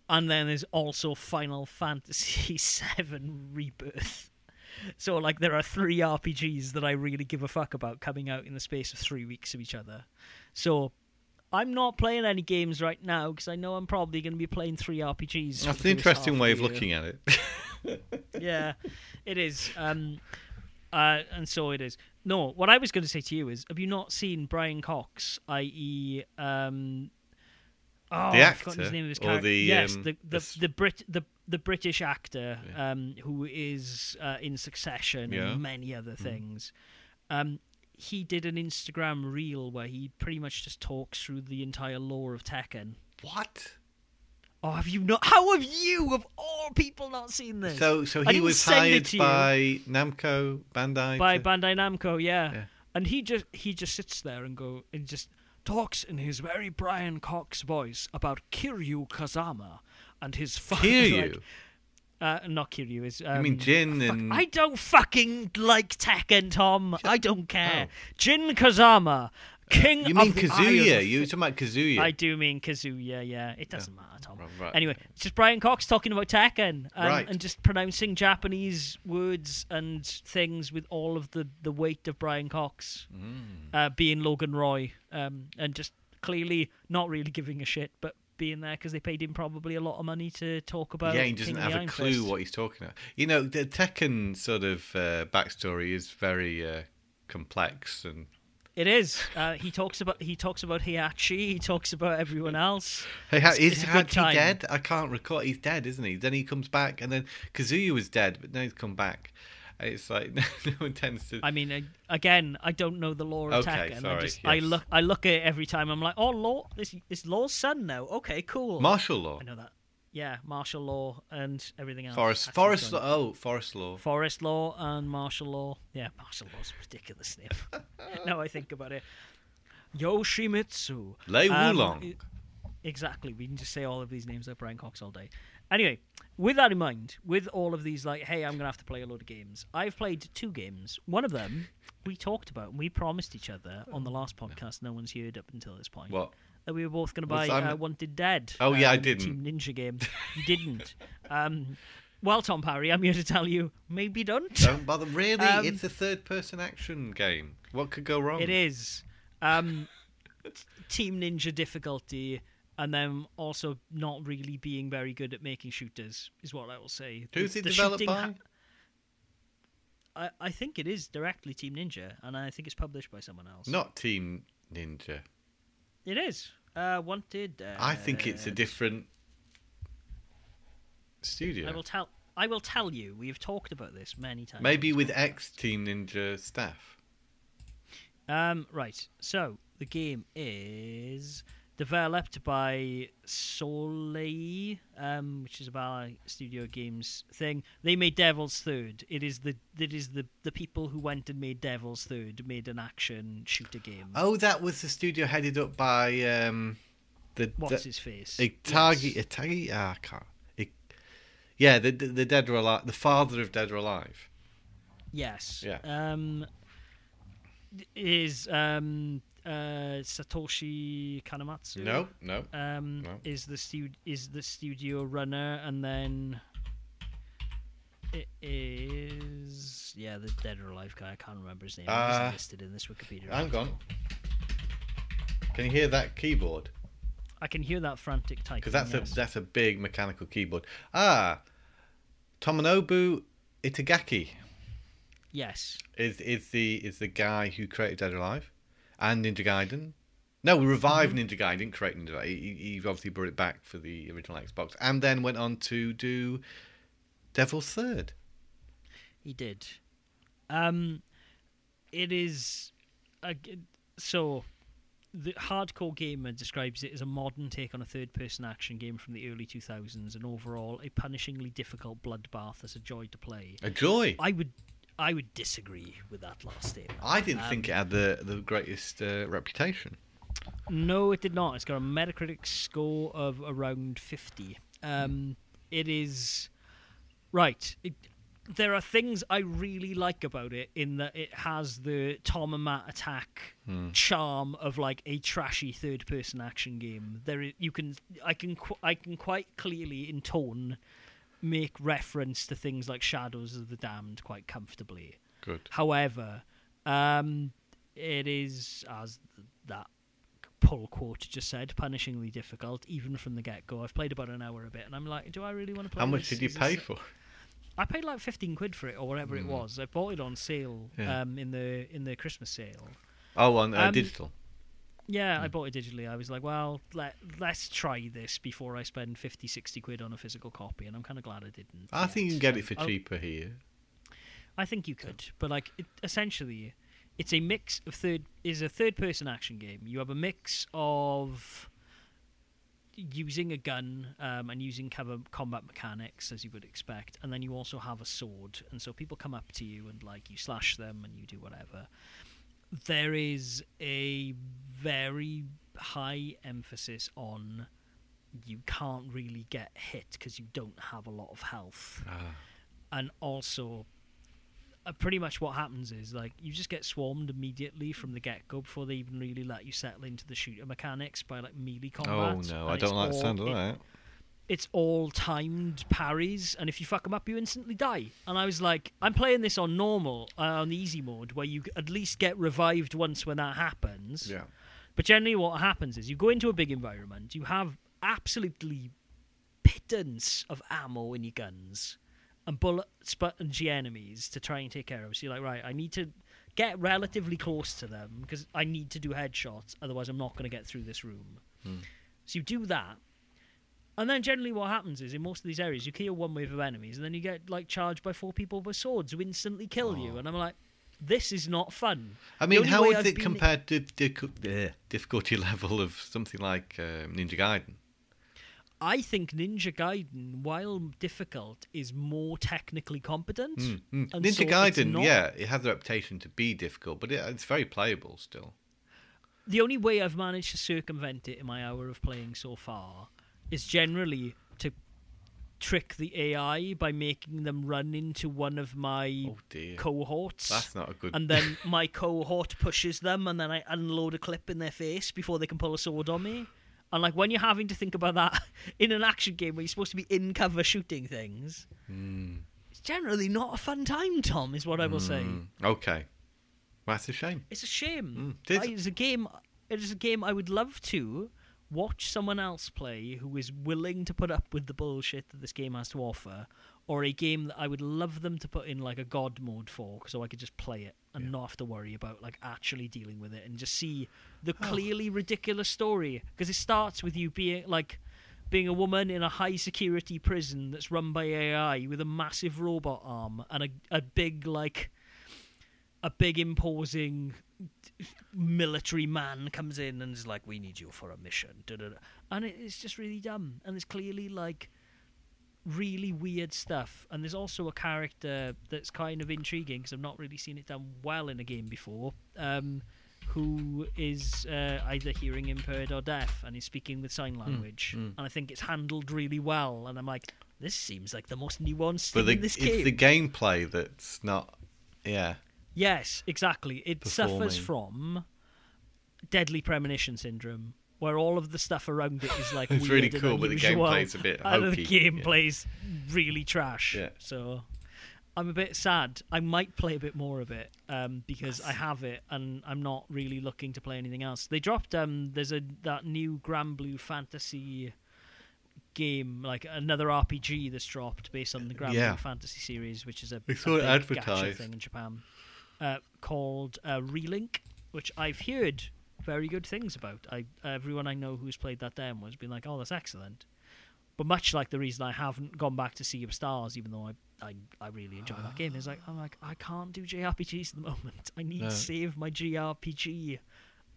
and then there's also Final Fantasy 7 Rebirth. So like there are three RPGs that I really give a fuck about coming out in the space of 3 weeks of each other. So I'm not playing any games right now because I know I'm probably going to be playing three RPGs. That's an interesting way of year looking at it. yeah, it is. Um, uh, and so it is. No, what I was going to say to you is, have you not seen Brian Cox, i.e., um, oh, The I've his actor? name of his character. the, yes, um, the the, the the Brit the the British actor Yeah. um, who is uh, in Succession Yeah. and many other Mm. things. Um, he did an Instagram reel where he pretty much just talks through the entire lore of Tekken. what? Oh, have you not? How have you, of all people, not seen this? So, so he was hired by Namco Bandai. by to- Bandai Namco, yeah. Yeah. And he just he just sits there and go and just talks in his very Brian Cox voice about Kiryu Kazama and his father. Kiryu? uh, not Kiryu. Is um, mean Jin fuck- and- I don't fucking like Tekken, Tom. I don't care. Oh. Jin Kazama, king. you mean of the Eye of Kazuya? You were talking about Kazuya. I do mean Kazuya, yeah. It doesn't matter, Tom. Right, right. Anyway, it's just Brian Cox talking about Tekken and, Right. and just pronouncing Japanese words and things with all of the, the weight of Brian Cox Mm. uh, being Logan Roy um, and just clearly not really giving a shit, but being there because they paid him probably a lot of money to talk about. yeah, he doesn't King have a clue Fist. what he's talking about. You know, the Tekken sort of uh, backstory is very uh, complex, and It is. Uh, he talks about he talks about Heihachi. He talks about everyone else. hey, It's- is it's a good Hachi time. dead? I can't recall. He's dead, isn't he? Then he comes back, and then Kazuya was dead, but now he's come back. It's like no one tends to. I mean, again, I don't know the law of Okay, Tekken. I sorry, just I look I look at it every time. I'm like, oh, law. This this law's son now. Okay, cool. Martial law. I know that. Yeah, martial law and everything else. Forest, Actually forest law. Oh, forest law. Forest law and martial law. Yeah, martial law's a ridiculous name. now I think about it. Yoshimitsu. Lei Um, Wulong. Exactly. We can just say all of these names like Brian Cox all day. Anyway, with that in mind, with all of these, like, hey, I'm going to have to play a load of games, I've played two games. One of them we talked about and we promised each other on the last podcast, no one's heard up until this point, What? that we were both going to buy uh, Wanted Dead. Oh, yeah, I um, didn't. Team Ninja game. You didn't. um, well, Tom Parry, I'm here to tell you, maybe don't. Don't bother. Really, Um, it's a third-person action game. What could go wrong? It is. Um, Team Ninja difficulty, and then also not really being very good at making shooters is what I will say. Who's it developed by? ha- I, I think it is directly Team Ninja, and I think it's published by someone else. Not Team Ninja. it is. Uh, wanted. Uh, I think it's a different studio. I will tell. I will tell you. We have talked about this many times. Maybe with ex Team Ninja staff. Um, right. So the game is developed by Soleil, um, which is a Bally Studio Games thing. They made Devil's Third. It is the it is the the people who went and made Devil's Third made an action shooter game. Oh, that was the studio headed up by um, the What's the, his face? Itagi. Yes. Itagi. Ah, I can't. It, yeah, the, the the Dead or Alive, the father of Dead or Alive. Yes. Yeah. Um, is um uh Satoshi Kanamatsu? No, no. um, No. is the stu- is the studio runner, and then it is yeah the Dead or Alive guy. I can't remember his name. Uh, isn't listed in this Wikipedia. Hang gone. Can you hear that keyboard? I can hear that frantic typing. Because that's yes. a that's a big mechanical keyboard. Ah, Tomonobu Itagaki yes. is is the is the guy who created Dead or Alive and Ninja Gaiden. No, we revived Mm-hmm. Ninja Gaiden, didn't Ninja Gaiden. He, he obviously brought it back for the original Xbox, and then went on to do Devil's Third. He did. Um, it is a, so. The hardcore gamer describes it as a modern take on a third-person action game from the early 2000s, and overall a punishingly difficult bloodbath that's a joy to play. A joy. I would, I would disagree with that last statement. I didn't Um, think it had the the greatest uh, reputation. No, it did not. It's got a Metacritic score of around 50. Um, it is. Right. It, there are things I really like about it in that it has the Tom and Matt attack charm of like a trashy third person action game. There is, you can I can qu- I can quite clearly in tone make reference to things like Shadows of the Damned quite comfortably. Good. However, um, it is as that pull quote just said, punishingly difficult, even from the get go. I've played about an hour a bit, and I'm like, do I really want to play? How much this? did you Is pay this- for? I paid like fifteen quid for it or whatever it was. I bought it on sale Yeah. um, in the in the Christmas sale. Oh, on uh, Um, digital. Yeah, I bought it digitally. I was like, well, let let's try this before I spend 50, 60 quid on a physical copy, and I'm kind of glad I didn't. I think you can yet. get it for I'll- cheaper here. I think you could, but like it, essentially, it's a mix of third is a third person action game. You have a mix of using a gun um, and using cover combat mechanics as you would expect, and then you also have a sword, and so people come up to you and like you slash them and you do whatever. There is a very high emphasis on you can't really get hit because you don't have a lot of health Ah. and also uh, pretty much what happens is like you just get swarmed immediately from the get go before they even really let you settle into the shooter mechanics by like melee combat. Oh no, I don't like the sound of that. It's all timed parries, and if you fuck them up, you instantly die. And I was like, I'm playing this on normal, uh, on the easy mode, where you at least get revived once when that happens. Yeah. But generally, what happens is you go into a big environment, you have absolutely pittance of ammo in your guns and bullet spongy enemies to try and take care of. So you're like, right, I need to get relatively close to them because I need to do headshots, otherwise, I'm not going to get through this room. So you do that. And then generally what happens is in most of these areas you kill one wave of enemies and then you get like charged by four people with swords who instantly kill you Oh. and I'm like, this is not fun. I mean, how would I've it compare to the eh, difficulty level of something like um, Ninja Gaiden? I think Ninja Gaiden, while difficult, is more technically competent. Mm, mm. Ninja so Gaiden, not- yeah, it has the reputation to be difficult, but it, it's very playable still. The only way I've managed to circumvent it in my hour of playing so far is generally to trick the AI by making them run into one of my Oh dear, cohorts. that's not a good. and then my cohort pushes them, and then I unload a clip in their face before they can pull a sword on me. And like when you're having to think about that in an action game where you're supposed to be in cover shooting things, Mm, it's generally not a fun time. Tom is what I will say. mm, Okay, well, that's a shame. It's a shame. Mm, it is. I- It's a game. It is a game I would love to watch someone else play who is willing to put up with the bullshit that this game has to offer, or a game that I would love them to put in like a god mode for, so I could just play it and Yeah. not have to worry about like actually dealing with it and just see the Oh. clearly ridiculous story because it starts with you being like being a woman in a high security prison that's run by AI with a massive robot arm and a a big like a big imposing military man comes in and is like, "We need you for a mission," da-da-da. and it, it's just really dumb. And there's clearly like really weird stuff. And there's also a character that's kind of intriguing because I've not really seen it done well in a game before. Um, who is uh, either hearing impaired or deaf and is speaking with sign language, mm. and I think it's handled really well. And I'm like, this seems like the most nuanced But thing the, in this it's game. the gameplay that's not. Yeah, Yes, exactly. It suffers from deadly premonition syndrome, where all of the stuff around it is like It's weird really cool, but the gameplay's a bit and the hokey. gameplay's really trash. Yeah. So I'm a bit sad. I might play a bit more of it um, because I have it, and I'm not really looking to play anything else. They dropped um, there's a that new Granblue Fantasy game, like another RPG that's dropped based on the Grand Yeah. Blue Fantasy series, which is a, a saw it big advertised. gacha thing in Japan, uh, called uh, Relink, which I've heard very good things about. I everyone I know who's played that demo has been like, "Oh, that's excellent." But much like the reason I haven't gone back to Sea of Stars, even though I I, I really enjoy that game, is like I'm like I can't do JRPGs at the moment. I need No. to save my JRPG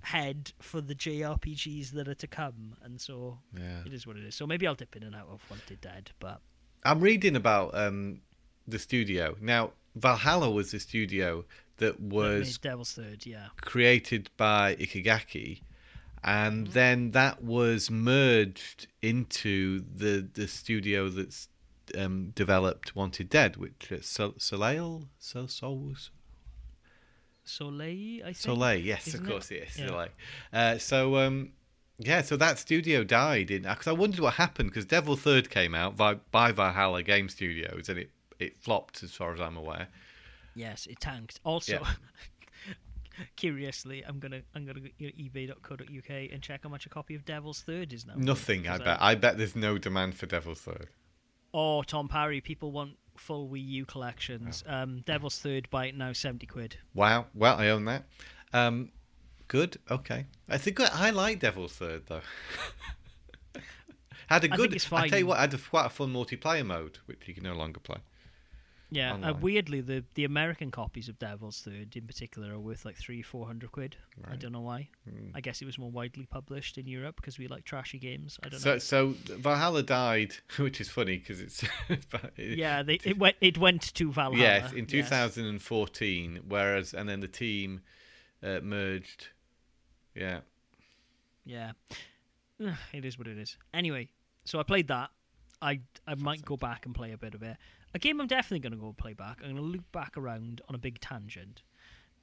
head for the JRPGs that are to come, and so yeah. it is what it is. So maybe I'll dip in and out of Wanted Dead, but I'm reading about um, the studio now. Valhalla was the studio that was Devil's Third, yeah. created by Itagaki, and then that was merged into the the studio that's um, developed Wanted Dead, which is Sol- Soleil, so so Soleil, I think. Soleil, yes, isn't of course it is Yeah. Soleil. Uh, so um, yeah, so that studio died in because I wondered what happened because Devil Third came out by, by Valhalla Game Studios and it it flopped as far as I'm aware. Yes, it tanked. Also, Yeah. curiously, I'm gonna I'm gonna go to eBay.co.uk and check how much a copy of Devil's Third is now. Nothing, I bet. I bet there's no demand for Devil's Third. Oh, Tom Parry, people want full Wii U collections. Um, Devil's Third it now seventy quid. Wow. Well, I own that. Um, good. Okay. I think I like Devil's Third though. had a I good. think it's I tell you what, I had a, quite a fun multiplayer mode, which you can no longer play. Yeah, uh, weirdly, the the American copies of Devil's Third, in particular, are worth like three, four hundred quid. I don't know why. Mm. I guess it was more widely published in Europe because we like trashy games. I don't So, know. so Valhalla died, which is funny because it's. Yeah, they, it went it went to Valhalla. Yes, in 2014. Whereas, and then the team uh, merged. Yeah. Yeah. It is what it is. Anyway, so I played that. I I might go back and play a bit of it. A game I'm definitely going to go play back. I'm going to loop back around on a big tangent.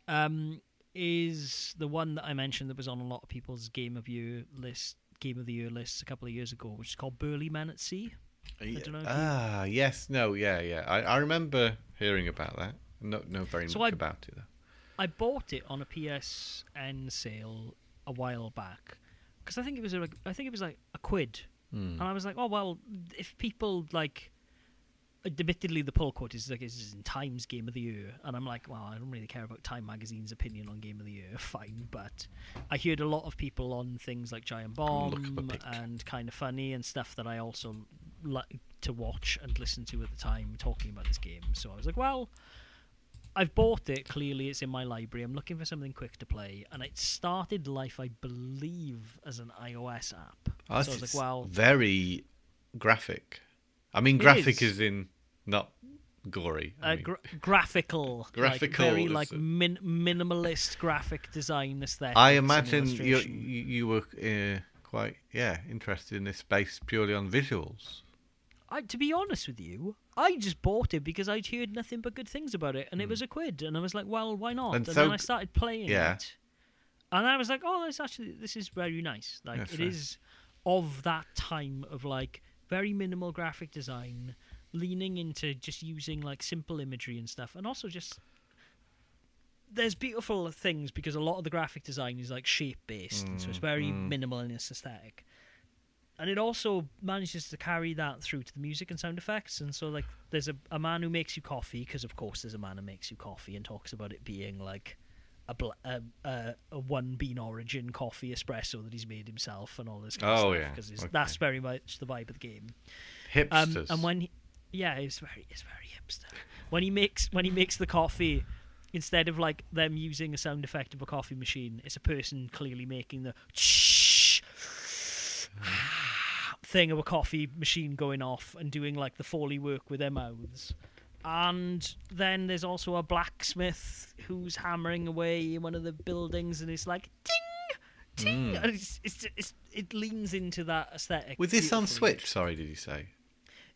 Um, is the one that I mentioned that was on a lot of people's game of year list, game of the year lists a couple of years ago, which is called Burly Men at Sea. don't know if you- Ah, yes, no, yeah, yeah. I, I remember hearing about that. Not know very So much I- about it though. I bought it on a PSN sale a while back because I think it was like I think it was like a quid Hmm. And I was like, oh well, if people like admittedly, the pull quote is like this is in Times Game of the Year, and I'm like, well, I don't really care about Time Magazine's opinion on Game of the Year. Fine, but I heard a lot of people on things like Giant Look up a Bomb and Kind of Funny and stuff that I also like to watch and listen to at the time talking about this game. So I was like, well. I've bought it. Clearly, it's in my library. I'm looking for something quick to play, and it started life, I believe, as an iOS app. I so I was like, well, very graphic. I mean, graphic is. is in not gory. I uh, mean, gra- graphical, Graphical like very like min- minimalist graphic design aesthetic. I imagine you, you were uh, quite yeah interested in this based purely on visuals. I, to be honest with you, I just bought it because I'd heard nothing but good things about it, and it was a quid, and I was like, well, why not? Hmm. And And, so- then I started playing yeah. it, and I was like, oh, it's actually this is very nice. Like Yes, it right. is of that time of like very minimal graphic design, leaning into just using like simple imagery and stuff, and also just there's beautiful things because a lot of the graphic design is like shape based, and so it's very Mm, mm. minimal in its aesthetic. And it also manages to carry that through to the music and sound effects. And so, like, there's a, a man who makes you coffee, because of course there's a man who makes you coffee and talks about it being like a, bl- a, a, a one bean origin coffee espresso that he's made himself and all this kind Oh, of stuff. Because Okay. that's very much the vibe of the game. Hipsters. Um, and when he, yeah, it's very it's very hipster. When he makes when he makes the coffee, instead of like them using a sound effect of a coffee machine, it's a person clearly making the thing of a coffee machine going off and doing like the foley work with their mouths. And then there's also a blacksmith who's hammering away in one of the buildings, and it's like ding, ding, Mm. and it's, it's, it's, it leans into that aesthetic. with this on. Switch, sorry, did you say?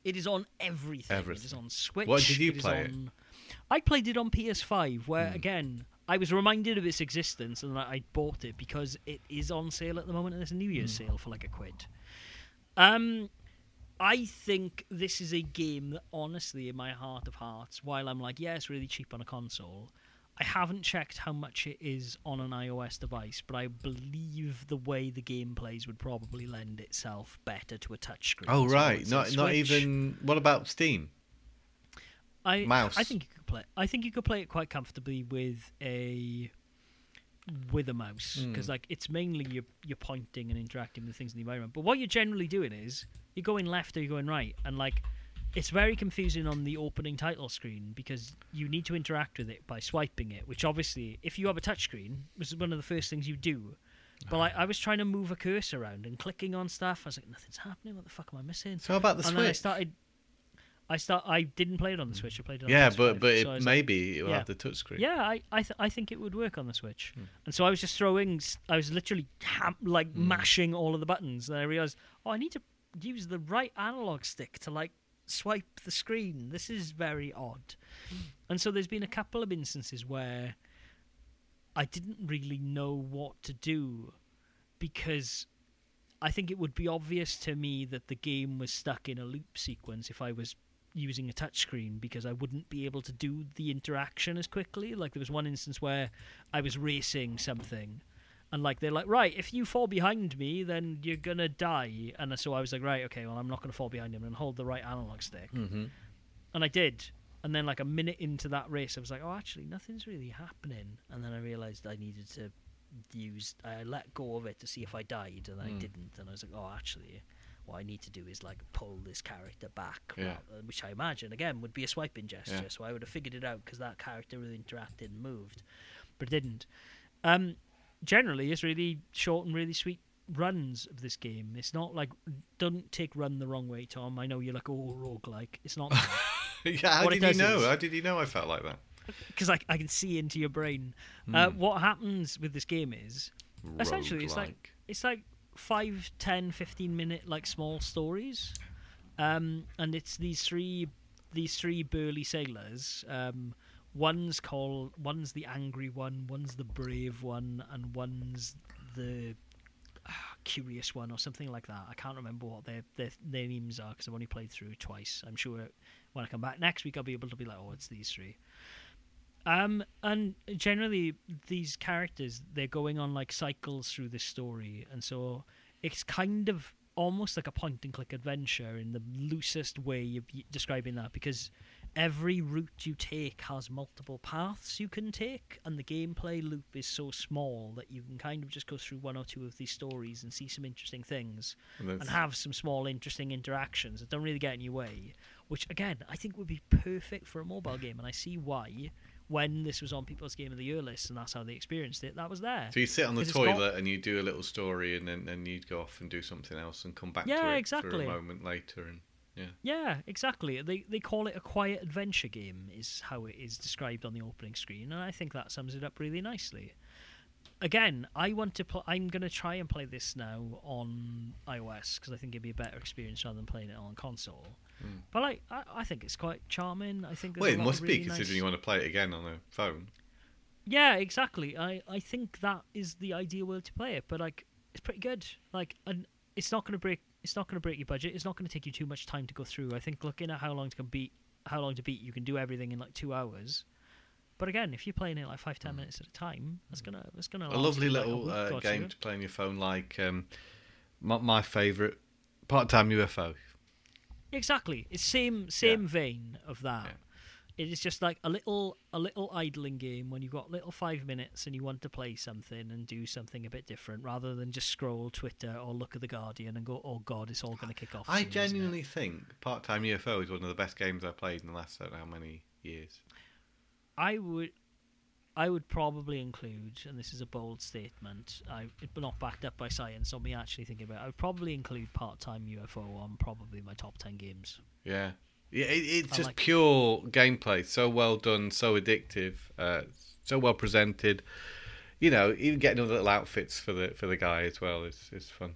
It is on everything. It is on Switch. What did you it play it? on... I played it on PS5, where Hmm. again I was reminded of its existence and I I bought it because it is on sale at the moment and there's a New Year's Hmm. sale for like a quid. Um, I think this is a game that, honestly, in my heart of hearts, while I'm like, yeah, it's really cheap on a console. I haven't checked how much it is on an iOS device, but I believe the way the game plays would probably lend itself better to a touchscreen. Oh well. right, not not even. What about Steam? I, mouse. I think you could play. I think you could play it quite comfortably with a with a mouse Hmm. because like it's mainly you're you're pointing and interacting with things in the environment. But what you're generally doing is you're going left or you're going right, and like it's very confusing on the opening title screen because you need to interact with it by swiping it. Which obviously, if you have a touchscreen, which is one of the first things you do. But like, I was trying to move a cursor around and clicking on stuff. I was like, nothing's happening. What the fuck am I missing? So how about the and then I started. I start. I didn't play it on the Switch. I played it. on yeah, the but PS5, but so it, was like, maybe it will yeah. have the touchscreen. yeah, I I, th- I think it would work on the Switch. Hmm. And so I was just throwing. I was literally ham- like mashing all of the buttons, and I realized, oh, I need to use the right analog stick to like swipe the screen. This is very odd. Hmm. And so there's been a couple of instances where I didn't really know what to do because I think it would be obvious to me that the game was stuck in a loop sequence if I was using a touchscreen because I wouldn't be able to do the interaction as quickly. Like there was one instance where I was racing something and like they're like, right, if you fall behind me, then you're gonna die. And so I was like, right, okay, well I'm not gonna fall behind him and hold the right analog stick. hmm And I did. And then like a minute into that race, I was like, oh, actually, nothing's really happening. And then I realized I needed to use. I let go of it to see if I died, and I Mm. didn't. And I was like, oh, actually, what I need to do is like pull this character back, Yeah. rather- which I imagine again would be a swiping gesture. Yeah. So I would have figured it out because that character really interacted and moved, but it didn't. Um, generally, it's really short and really sweet runs of this game. It's not like don't take run the wrong way, Tom. I know you're like all oh roguelike. It's not yeah, how What did you know? is- How did you know I felt like that? because I, I can see into your brain. Uh, Hmm. what happens with this game is essentially it's like it's like 5 10 15 minute like small stories um and it's these three these three burly sailors um one's called one's the angry one one's the brave one and one's the ah, curious one or something like that. I can't remember what their their, their names are because i've only played through twice. I'm sure when i come back next week i'll be able to be like oh it's these three. Um, and generally, these characters they're going on like cycles through this story, and so it's kind of almost like a point and click adventure in the loosest way of describing that because every route you take has multiple paths you can take and the gameplay loop is so small that you can kind of just go through one or two of these stories and see some interesting things And and have some small interesting interactions that don't really get in your way which again i think would be perfect for a mobile game and i see why when this was on people's game of the year list and that's how they experienced it that was there So you sit on the it's got- toilet and you do a little story, and then then you'd go off and do something else and come back to Yeah, it exactly. for a moment later. And Yeah, exactly. They they call it a quiet adventure game is how it is described on the opening screen, and I think that sums it up really nicely. Again, I want to. Pl- I'm going to try and play this now on iOS because I think it'd be a better experience rather than playing it on console. Mm. But like, I, I think it's quite charming. I think. well, it must of be really considering nice- you want to play it again on a phone. Yeah, exactly. I I think that is the ideal way to play it. But like, it's pretty good. Like, and it's not going to break. It's not going to break your budget. It's not going to take you too much time to go through. I think looking at how long to beat, how long to beat, you can do everything in like two hours. But again, if you're playing it like five ten minutes at a time, that's gonna that's gonna Mm. a lovely you, like, little uh, game to play on your phone, like um, my, my favourite part-time UFO. Exactly, it's same same vein of that. Yeah. It is just like a little a little idling game when you've got little five minutes and you want to play something and do something a bit different rather than just scroll Twitter or look at the Guardian and go, oh god, it's all going to kick off. I soon, genuinely think part-time UFO is one of the best games I've played in the last I don't know how many years. I would, I would probably include, and this is a bold statement, I not backed up by science or me actually thinking about. it, I would probably include part-time UFO on probably my top ten games. Yeah. Yeah, it, it's I just like- pure gameplay. So well done, so addictive, uh, so well presented. You know, even getting all the little outfits for the for the guy as well is is fun.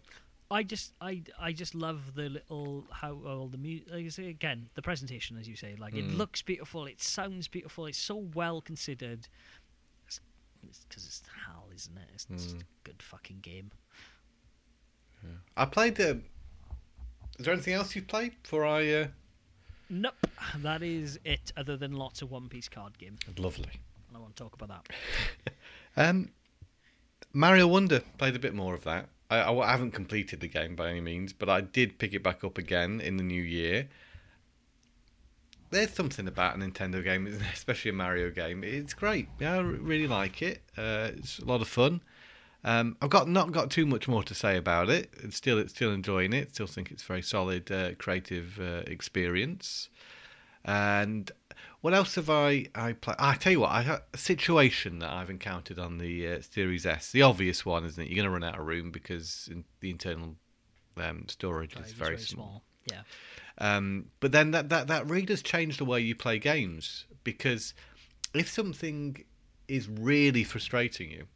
I just, I, I just love the little how all the music. Like again, the presentation, as you say, like it Mm. looks beautiful, it sounds beautiful, it's so well considered. Because it's, HAL, isn't it? It's just Mm. a good fucking game. I played. Uh, is there anything else you've played before I? Uh... Nope, that is it. Other than lots of One Piece card game, Lovely. and I want to talk about that. Um, Mario Wonder played a bit more of that. I, I, I haven't completed the game by any means, but I did pick it back up again in the new year. There's something about a Nintendo game, especially a Mario game. It's great. Yeah, I really like it. Uh, it's a lot of fun. Um, I've got not got too much more to say about it. It's still, it's still enjoying it. Still think it's a very solid, uh, creative uh, experience. And what else have I I played? I tell you what, I situation that I've encountered on the uh, Series S. The obvious one, isn't it? You're going to run out of room because in, the internal um, storage is is very, small. Yeah. Um, but then that, that that really does change the way you play games because if something is really frustrating you,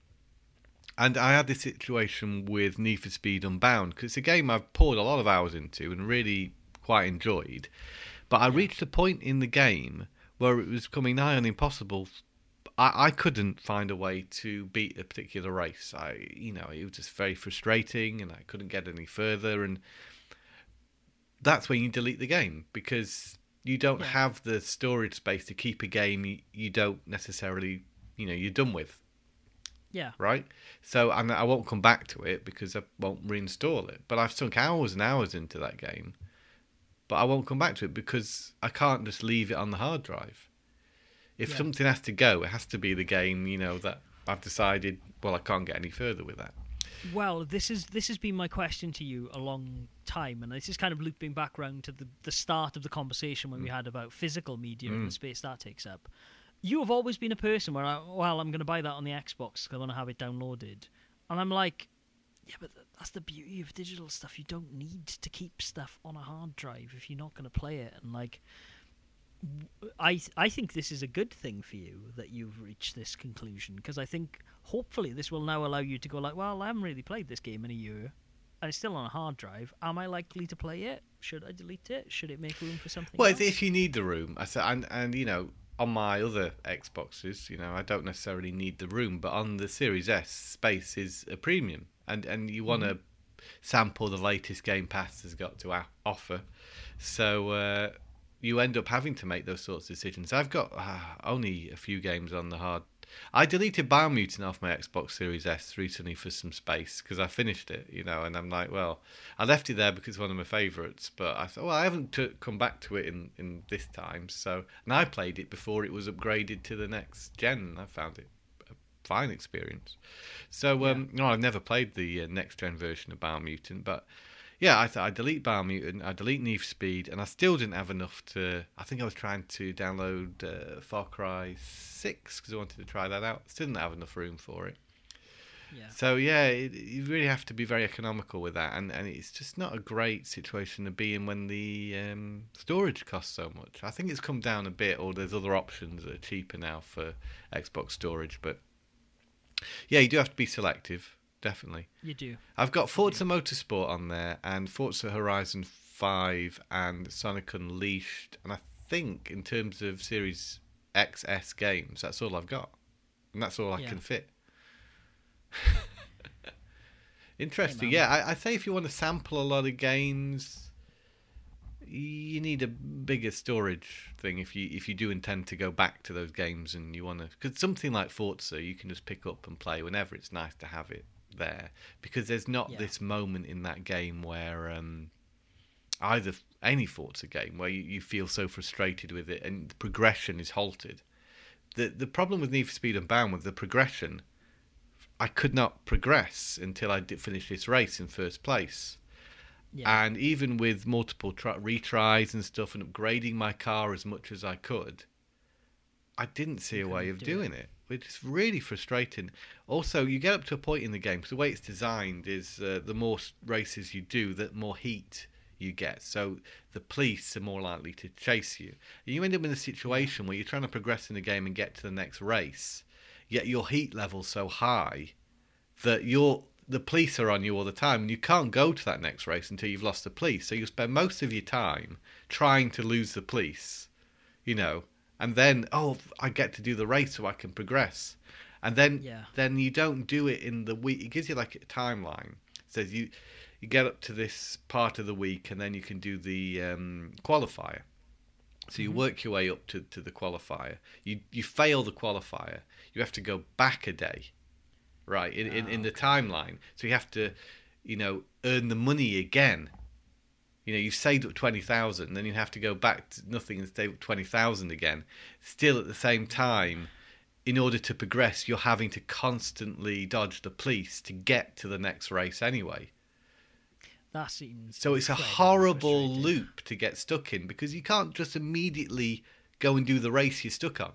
and I had this situation with Need for Speed Unbound because it's a game I've poured a lot of hours into and really quite enjoyed. But I reached a point in the game where it was becoming nigh on impossible. I, I couldn't find a way to beat a particular race. I, you know, it was just very frustrating, and I couldn't get any further. And that's when you delete the game because you don't Yeah. have the storage space to keep a game you, you don't necessarily, you know, you're done with Yeah. right? So and I won't come back to it because I won't reinstall it. But I've sunk hours and hours into that game, but I won't come back to it because I can't just leave it on the hard drive. If Yeah. something has to go, it has to be the game, you know, that I've decided. Well, I can't get any further with that. Well, this is this has been my question to you a long time, and this is kind of looping back round to the the start of the conversation when we had about physical media and Mm. the space that takes up. You have always been a person where, I, well, I'm going to buy that on the Xbox because I want to have it downloaded, and I'm like, yeah, but that's the beauty of digital stuff. You don't need to keep stuff on a hard drive if you're not going to play it, and like. I I think this is a good thing for you that you've reached this conclusion because I think hopefully this will now allow you to go like, well, I haven't really played this game in a year, and it's still on a hard drive. Am I likely to play it? Should I delete it? Should it make room for something? Well, else? if you need the room, I said, and and you know, on my other Xboxes, you know, I don't necessarily need the room, but on the Series S, space is a premium, and and you want to Mm-hmm. sample the latest Game Pass has got to offer, so uh, you end up having to make those sorts of decisions. I've got uh, only a few games on the hard I deleted Biomutant off my Xbox Series S recently for some space because I finished it, you know, and I'm like, well, I left it there because it's one of my favourites, but I thought, well, I haven't t- come back to it in, in this time, so and I played it before it was upgraded to the next gen, and I found it a fine experience. So, um, no, I've never played the uh, next gen version of Biomutant, but yeah, I thought I delete Biomutant, I delete for Speed, and I still didn't have enough to. I think I was trying to download uh, Far Cry Six because I wanted to try that out. Still didn't have enough room for it. Yeah. So yeah, it, you really have to be very economical with that, and, and it's just not a great situation to be in when the um, storage costs so much. I think it's come down a bit, or there's other options that are cheaper now for Xbox storage, but yeah, you do have to be selective definitely. You do. I've got Forza Motorsport on there and Forza Horizon 5 and Sonic Unleashed. And I think, in terms of Series XS games, that's all I've got. And that's all I Yeah. can fit. Interesting. Hey, yeah, I, I say if you want to sample a lot of games, you need a bigger storage thing if you if you do intend to go back to those games and you want to because something like Forza you can just pick up and play whenever it's nice to have it there because there's not Yeah. this moment in that game where um, either any Forza game where you, you feel so frustrated with it and the progression is halted. The the problem with Need for Speed and Unbound was the progression. I could not progress until I did finish this race in first place. Yeah. And even with multiple try- retries and stuff and upgrading my car as much as I could, I didn't see a way of do doing it, which is really frustrating. Also, you get up to a point in the game, because the way it's designed is uh, the more races you do, the more heat you get. So the police are more likely to chase you. And you end up in a situation where you're trying to progress in the game and get to the next race, yet your heat level's so high that you're the police are on you all the time and you can't go to that next race until you've lost the police. So you spend most of your time trying to lose the police, you know, and then oh I get to do the race so I can progress. And then Yeah. then you don't do it in the week. It gives you like a timeline. It says you you get up to this part of the week and then you can do the um, qualifier. So you work your way up to, to the qualifier. You you fail the qualifier. You have to go back a day, right? In in, Ah, in the timeline. So you have to, you know, earn the money again. You know, you've saved up twenty thousand, then you have to go back to nothing and save up twenty thousand again. Still at the same time, in order to progress, you're having to constantly dodge the police to get to the next race anyway. that seems. So it's a horrible loop to get stuck in because you can't just immediately go and do the race you're stuck on.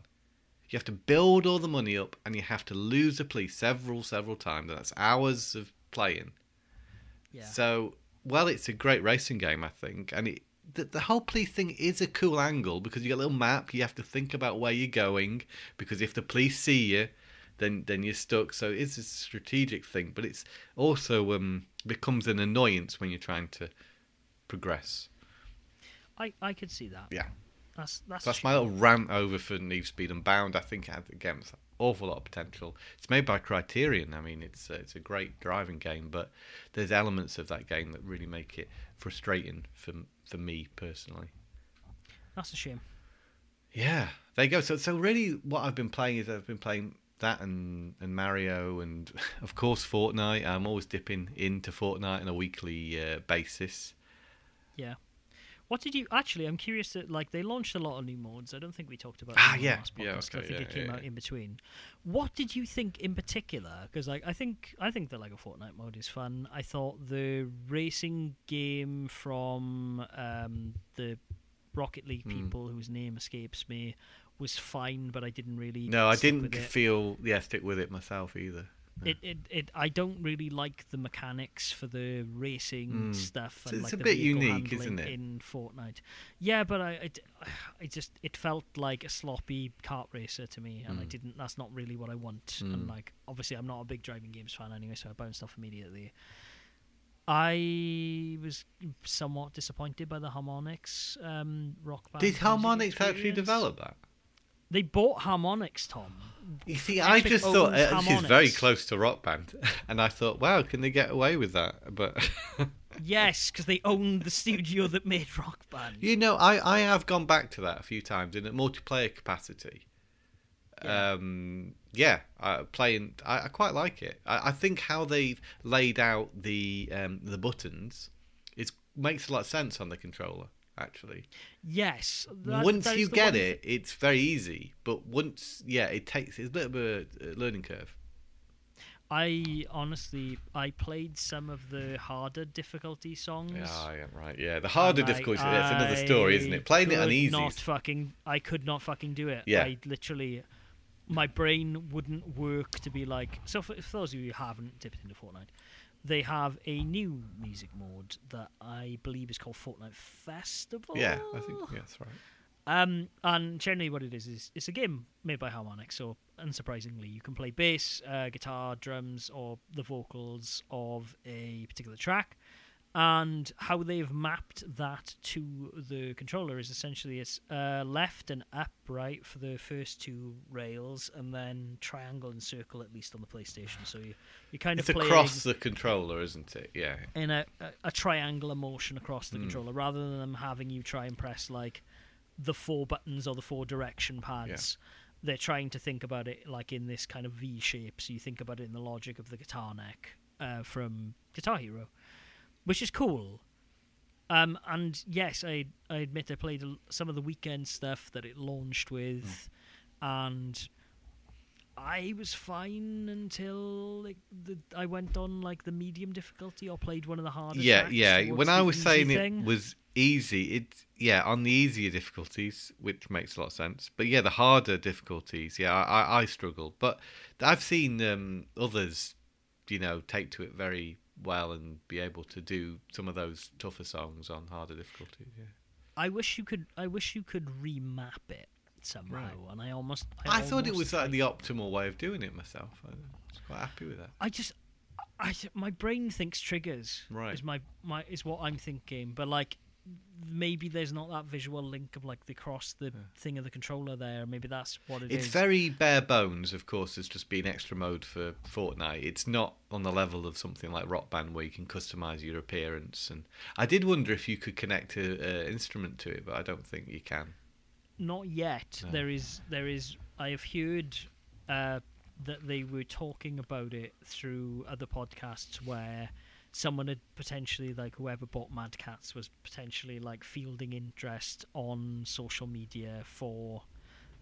You have to build all the money up and you have to lose the police several, several times. And that's hours of playing. Yeah. So, well, it's a great racing game, I think. And it, the, the whole police thing is a cool angle because you get a little map. You have to think about where you're going because if the police see you, then then you're stuck. So it's a strategic thing, but it's also um, becomes an annoyance when you're trying to progress. I I could see that. Yeah. That's that's. That's my little rant over for Need Speed Unbound. I think had again awful lot of potential. It's made by Criterion. I mean, it's uh, it's a great driving game, but there's elements of that game that really make it frustrating for for me personally. That's a shame. Yeah, there you go. So so really, what I've been playing is I've been playing that and and Mario and of course Fortnite. I'm always dipping into Fortnite on a weekly uh, basis. Yeah. What did you actually? I'm curious that like they launched a lot of new modes. I don't think we talked about Ah, yeah. last Yeah, okay, I think yeah, it came yeah, out in between. What did you think in particular? Because like I think I think the Lego Fortnite mode is fun. I thought the racing game from um, the Rocket League Hmm. people whose name escapes me was fine, but I didn't really. No, I didn't feel yeah stick with it myself either. It, it, it, I don't really like the mechanics for the racing Mm. stuff. It's- And, it's like a bit unique, isn't it? In Fortnite, yeah, but I, it, I just it felt like a sloppy kart racer to me, and I Mm. didn't. That's not really what I want. Mm. And like, obviously, I'm not a big driving games fan anyway, so I bounced off immediately. I was somewhat disappointed by the Harmonix um, rock band. Did Harmonix actually develop that? They bought Harmonix, Tom. You see, I Epic just thought uh, this is very close to Rock Band, and I thought, wow, can they get away with that? But Yes, because they owned the studio that made Rock Band. you know, I I have gone back to that a few times in a multiplayer capacity. Yeah. um, yeah, uh, playing. I, I quite like it. I, I think how they've laid out the um, the buttons is makes a lot of sense on the controller. Actually, Yes. that- once that you get one it, it's very easy. But once, yeah, it takes it's a bit of a learning curve. I honestly, I played some of the harder difficulty songs. Yeah, yeah, right. Yeah, the harder I- difficulty. That's another story, isn't it? Playing it on easy. Not fucking. I could not fucking do it. Yeah. I literally, my brain wouldn't work to be like. So for, for those of you who haven't dipped into Fortnite, they have a new music mode that I believe is called Fortnite Festival. Yeah, I think yeah, that's right. Um, and generally, what it is is it's a game made by Harmonix. So, unsurprisingly, you can play bass, uh, guitar, drums, or the vocals of a particular track. And how they've mapped that to the controller is essentially it's uh, left and up, right, for the first two rails, and then triangle and circle at least on the PlayStation. So you you kind It's of play across the controller, isn't it? Yeah. in a, a, a triangular motion across the Mm. controller rather than them having you try and press like the four buttons or the four direction pads. They're trying to think about it like in this kind of V shape, so you think about it in the logic of the guitar neck uh, from Guitar Hero, which is cool. Um, and yes, I I admit I played some of the weekend stuff that it launched with, and I was fine until like the I went on like the medium difficulty or played one of the harder. yeah, yeah. When I was saying thing. it was easy, it yeah on the easier difficulties, which makes a lot of sense. But yeah, the harder difficulties, yeah, I, I, I struggle. But I've seen um, others, you know, take to it very well and be able to do some of those tougher songs on harder difficulties. Yeah. I wish you could. I wish you could remap it somehow, Right. and I almost. I, I, thought it was like like- the optimal way of doing it myself. I was quite happy with that. I just, I my brain thinks triggers. Right. Is my my is what I'm thinking, but like maybe there's not that visual link of like the cross the thing of the controller there. Maybe that's what it is. It's very bare bones, of course, as just been extra mode for Fortnite. It's not on the level of something like Rock Band where you can customize your appearance. And I did wonder if you could connect an instrument to it, but I don't think you can. Not yet. No. There is there is. I have heard uh, that they were talking about it through other podcasts where someone had potentially like whoever bought Mad Catz was potentially like fielding interest on social media for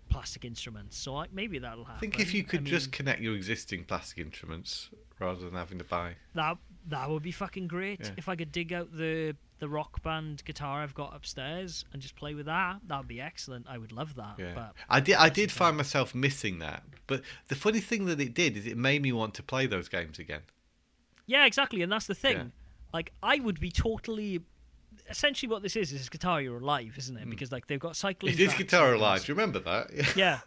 plastic instruments. So like, maybe that'll happen. I think if you could I just connect your existing plastic instruments rather than having to buy. that that would be fucking great. Yeah. If I could dig out the the rock band guitar I've got upstairs and just play with that, that would be excellent. I would love that. Yeah, But I did. I did find myself missing that. But the funny thing that it did is it made me want to play those games again. Yeah, exactly, and that's the thing. Yeah. Like, I would be totally. Essentially, what this is is Guitar Hero Live, isn't it? Mm. Because like they've got cycling. It is Guitar and Alive. Do you remember that? Yeah. Yeah,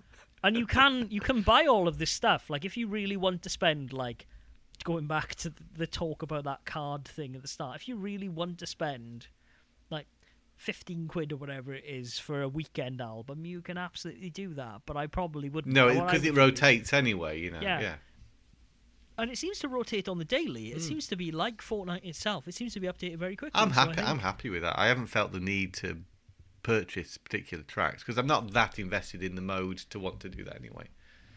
and you can you can buy all of this stuff. Like, if you really want to spend like going back to the- talk about that card thing at the start, if you really want to spend like. 15 quid or whatever it is for a weekend album you can absolutely do that but i probably wouldn't No, because it would rotates anyway. You know. Yeah. yeah. And it seems to rotate on the daily. It Mm. seems to be like Fortnite itself. It seems to be updated very quickly. I'm happy. think- I'm happy with that. I haven't felt the need to purchase particular tracks because I'm not that invested in the mode to want to do that anyway.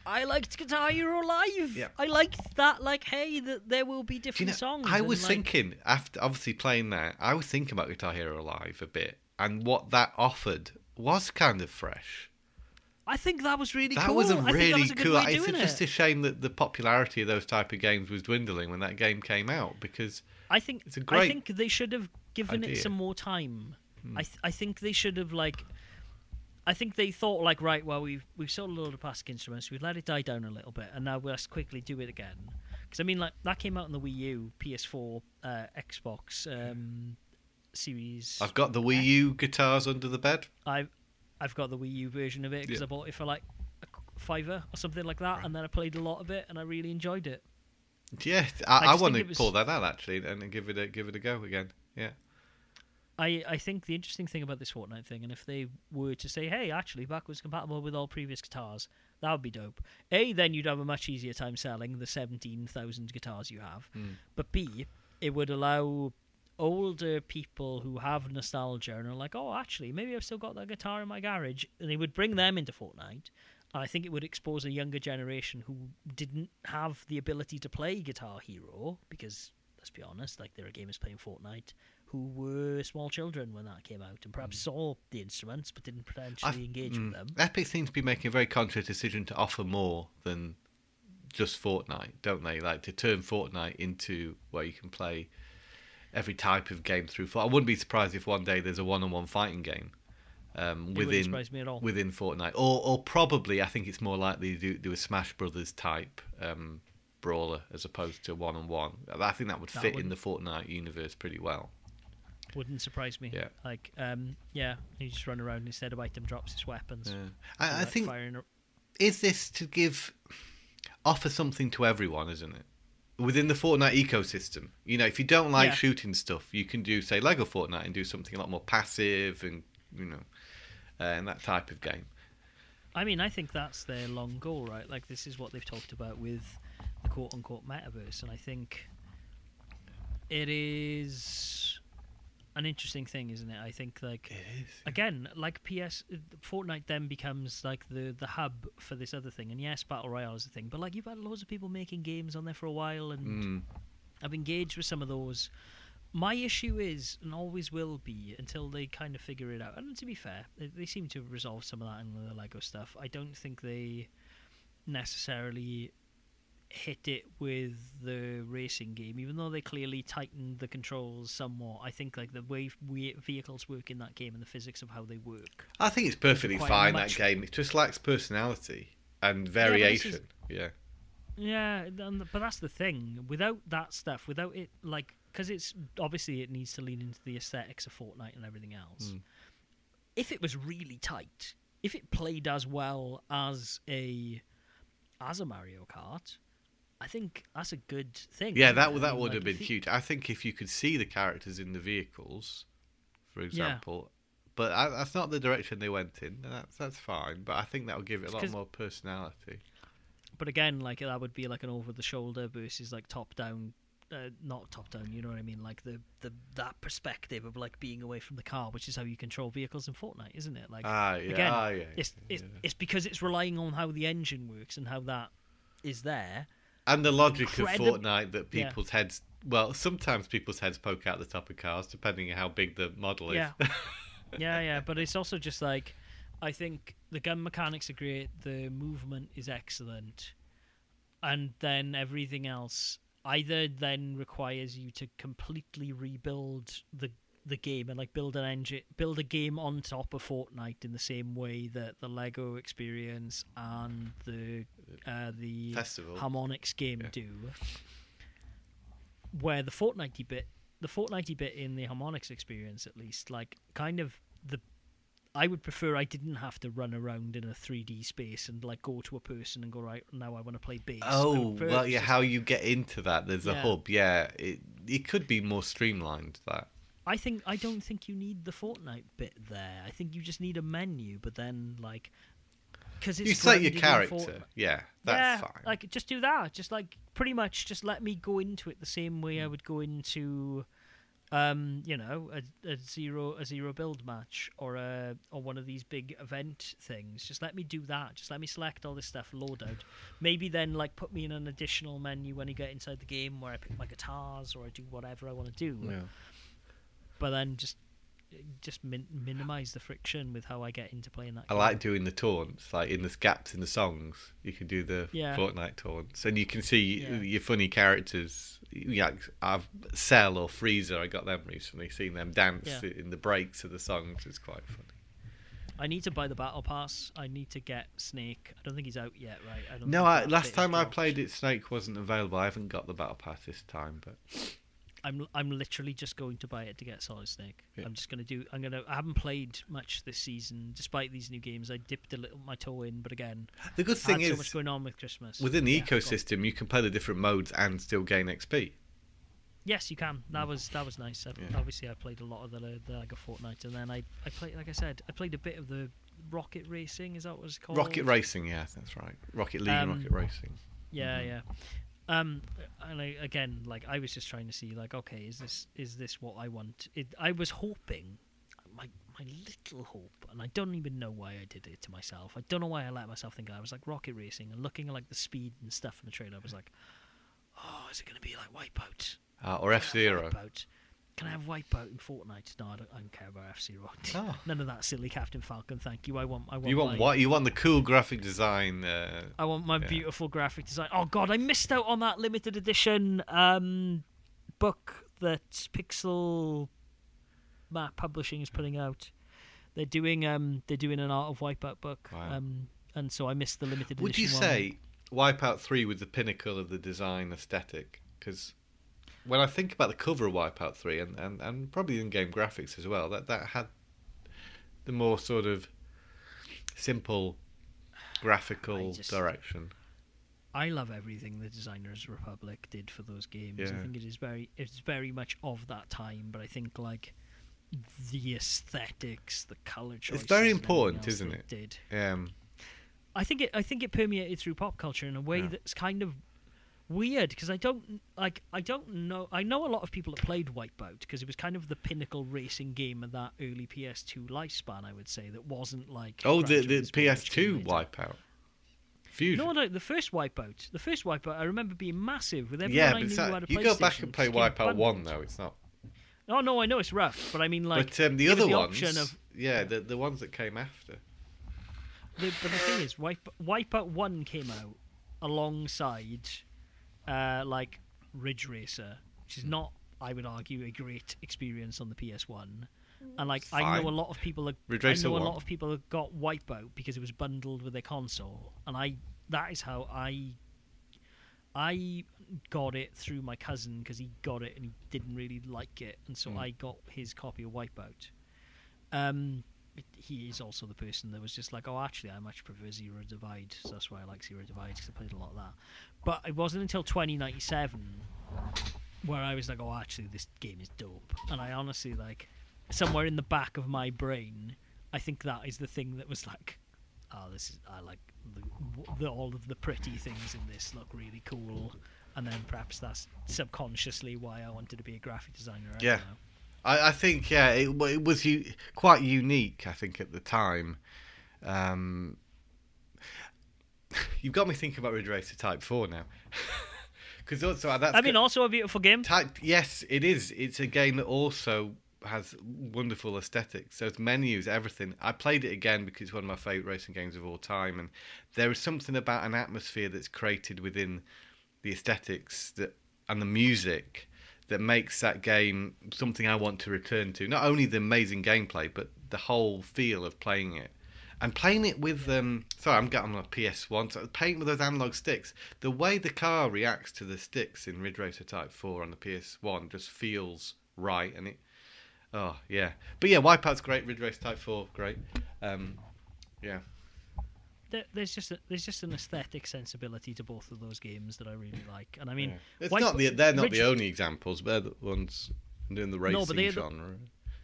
I liked Guitar Hero Live. Yeah. I liked that. Like, hey, that there will be Do you different know, songs. I was like, thinking after obviously playing that, I was thinking about Guitar Hero Live a bit, and what that offered was kind of fresh. I think that was really that cool. was a I think that really was a good cool. It's just it. a shame that the popularity of those type of games was dwindling when that game came out because I think it's a I great I think they should have given it some more time. Hmm. I th- I think they should have like. I think they thought like right, well we've we've sold a lot of plastic instruments, we've let it die down a little bit, and now let's quickly do it again. Because I mean, like that came out on the Wii U, PS4, uh, Xbox um, Series. I've got the Wii U guitars under the bed. I've I've got the Wii U version of it because Yeah. I bought it for like a fiver or something like that, and then I played a lot of it, and I really enjoyed it. Yeah, I I, I, want to was- pull that out actually and give it a give it a go again. Yeah. I, I think the interesting thing about this Fortnite thing, and if they were to say, hey, actually, backwards compatible with all previous guitars, that would be dope. A, then you'd have a much easier time selling the 17,000 guitars you have. Mm. But B, it would allow older people who have nostalgia and are like, oh, actually, maybe I've still got that guitar in my garage, and they would bring them into Fortnite. I think it would expose a younger generation who didn't have the ability to play Guitar Hero because, let's be honest, like there are gamers playing Fortnite who were small children when that came out and perhaps saw the instruments but didn't potentially I- engage mm, with them. Epic seems to be making a very conscious decision to offer more than just Fortnite, don't they? Like to turn Fortnite into where you can play every type of game through. I wouldn't be surprised if one day there's a one-on-one fighting game um, within me at all. within Fortnite, or or probably I think it's more likely to do, do a Smash Brothers type um, brawler as opposed to one-on-one. I think that would That fit in the Fortnite universe pretty well. Wouldn't surprise me. Yeah. Like, um, yeah, you just run around instead of item drops his weapons. Yeah. So, I, I think a- is this to give offer something to everyone, isn't it? Within the Fortnite ecosystem, you know, if you don't like Yeah. shooting stuff, you can do say Lego Fortnite and do something a lot more passive and you know, uh, and that type of game. I mean, I think that's their long goal, right? Like, this is what they've talked about with the quote unquote metaverse. And I think it is an interesting thing, isn't it? I think, like, It is. again, like PS, Fortnite then becomes like the, the hub for this other thing. And yes, Battle Royale is a thing, but like, you've had loads of people making games on there for a while, and Mm. I've engaged with some of those. My issue is, and always will be, until they kind of figure it out. And to be fair, they, they seem to have resolved some of that in the Lego stuff. I don't think they necessarily hit it with the racing game, even though they clearly tightened the controls somewhat. I think like the way we, vehicles work in that game and the physics of how they work. I think it's perfectly fine much- that game. It just lacks personality and variation. Yeah. Yeah, and- but that's the thing. Without that stuff, without it, like, because it's obviously it needs to lean into the aesthetics of Fortnite and everything else. Mm. If it was really tight, if it played as well as a as a Mario Kart, I think that's a good thing. Yeah, that it? would I that mean, would like, have been you- huge. I think if you could see the characters in the vehicles, for example, but I, that's not the direction they went in. That's that's fine, but I think that would give it a lot more personality. But again, like that would be like an over the shoulder versus like top down. Uh, not top down, you know what I mean? Like the, the that perspective of like being away from the car, which is how you control vehicles in Fortnite, isn't it? Like Ah, yeah, again, ah, yeah, it's it's, yeah. it's because it's relying on how the engine works and how that is there. And the logic of Fortnite that Yeah. people's heads. Well, sometimes people's heads poke out the top of cars, depending on how big the model is. Yeah. yeah, yeah, but it's also just like I think the gun mechanics are great, the movement is excellent, and then everything else either then requires you to completely rebuild the the game and like build an engine build a game on top of Fortnite in the same way that the Lego experience and the uh, the Festival. Harmonix game Yeah. do. Where the Fortnite bit, the Fortnite bit in the Harmonix experience, at least, like kind of the, I would prefer I didn't have to run around in a 3D space and like go to a person and go right now I want to play bass. Oh well, yeah. How you get into that? There's a hub. Yeah, it it could be more streamlined. That I think I don't think you need the Fortnite bit there. I think you just need a menu, but then like because it's you set your character. Fortnite- Yeah, that's yeah, fine. Like just do that. Just like pretty much just let me go into it the same way I would go into um, you know, a, a zero a zero build match or a or one of these big event things. Just let me do that. Just let me select all this stuff, load out. Maybe then like put me in an additional menu when I get inside the game where I pick my guitars or I do whatever I want to do. yeah. But then just just min- minimize the friction with how I get into playing that. I game. like doing the taunts, like in the gaps in the songs. You can do the Yeah. Fortnite taunts, and you can see Yeah. your funny characters. Yeah, I've Cell or Frieza. I got them recently. Seeing them dance Yeah. in the breaks of the songs is quite funny. I need to buy the battle pass. I need to get Snake. I don't think he's out yet, right? I don't No, I, last time I played it, Snake wasn't available. I haven't got the battle pass this time, but I'm I'm literally just going to buy it to get Solid Snake. Yeah. I'm just gonna do. I'm gonna. I haven't played much this season, despite these new games. I dipped a little my toe in, but again, the good thing had so is much going on with Christmas. within the Yeah, ecosystem, you can play the different modes and still gain XP. Yes, you can. That was that was nice. I, Yeah. Obviously, I played a lot of the, the like a Fortnite, and then I I played like I said, I played a bit of the Rocket Racing. Is that what it's called? Rocket Racing, yeah, that's right. Rocket League and Um, Rocket Racing. Yeah, Mhm. yeah. Um, and I, again, like I was just trying to see, like, okay, is this is this what I want? It, I was hoping, my my little hope, and I don't even know why I did it to myself. I don't know why I let myself think I was like rocket racing and looking at like the speed and stuff in the trailer. I was like, oh, is it going to be like Wipeout? Uh, or F Zero. Wipeout? Can I have Wipeout in Fortnite? No, I don't, I don't care about F Zero. Oh. None of that silly Captain Falcon. Thank you. I want. I want. You want my, what? You want the cool graphic design? Uh, I want my Yeah. beautiful graphic design. Oh God, I missed out on that limited edition um, book that Pixel Map Publishing is putting out. They're doing um, they're doing an Art of Wipeout book, Wow. um, and so I missed the limited edition. would you edition. say Wipeout Three was the pinnacle of the design aesthetic? Because when I think about the cover of Wipeout Three, and, and, and probably in-game graphics as well, that that had the more sort of simple graphical I just- direction. I love everything the Designers Republic did for those games. I think it is very it's very much of that time, but I think like the aesthetics, the color choices, It's very important, isn't it? Did Um, I think it I think it permeated through pop culture in a way Yeah. that's kind of weird because I don't like I don't know I know a lot of people that played Wipeout because it was kind of the pinnacle racing game of that early PS2 lifespan I would say that wasn't like oh, the the Turismo, which came PS2. Wipeout. Fusion. No, no, the first Wipeout. The first Wipeout I remember being massive with everyone yeah, I knew who had a you go back and play Wipeout One though. It's not. Oh no, I know it's rough, but I mean like but um, the other the ones, of yeah, the the ones that came after. The, but the thing is, Wipe, Wipeout One came out alongside, uh, like Ridge Racer, which is Hmm. not, I would argue, a great experience on the PS One. And like, I know Fine. a lot of people. That, Ridge I Racer know a 1. lot of people that got Wipeout because it was bundled with their console, and I that is how I. I got it through my cousin because he got it and he didn't really like it, and so Mm. I got his copy of Wipeout. Um, it- he is also the person that was just like, oh, actually, I much prefer Zero Divide, so that's why I like Zero Divide because I played a lot of that. But it wasn't until 2097 where I was like, oh, actually, this game is dope, and I honestly like somewhere in the back of my brain, I think that is the thing that was like, oh, this is I like the, the all of the pretty things in this look really cool. And then perhaps that's subconsciously why I wanted to be a graphic designer. I Yeah. I, I think yeah, it, it was u- quite unique. I think at the time. Um, you've got me thinking about Ridge Racer Type Four now, because also uh, that's I mean, also a beautiful game. Type, yes, it is. It's a game that also has wonderful aesthetics. There's menus, everything. I played it again because it's one of my favourite racing games of all time, and there is something about an atmosphere that's created within the aesthetics that and the music that makes that game something I want to return to. Not only the amazing gameplay, but the whole feel of playing it. And playing it with um sorry, I'm getting on a PS1, so playing with those analog sticks, the way the car reacts to the sticks in Ridge Racer Type 4 on the PS1 just feels right and it oh yeah. But yeah, Wipeout's great, Ridge Racer Type 4, great. Um yeah. There's just a, there's just an aesthetic sensibility to both of those games that I really like, and I mean, yeah. it's Wipe- not the they're not Ridge- the only examples, but they're the ones doing the racing No, but they're the- genre.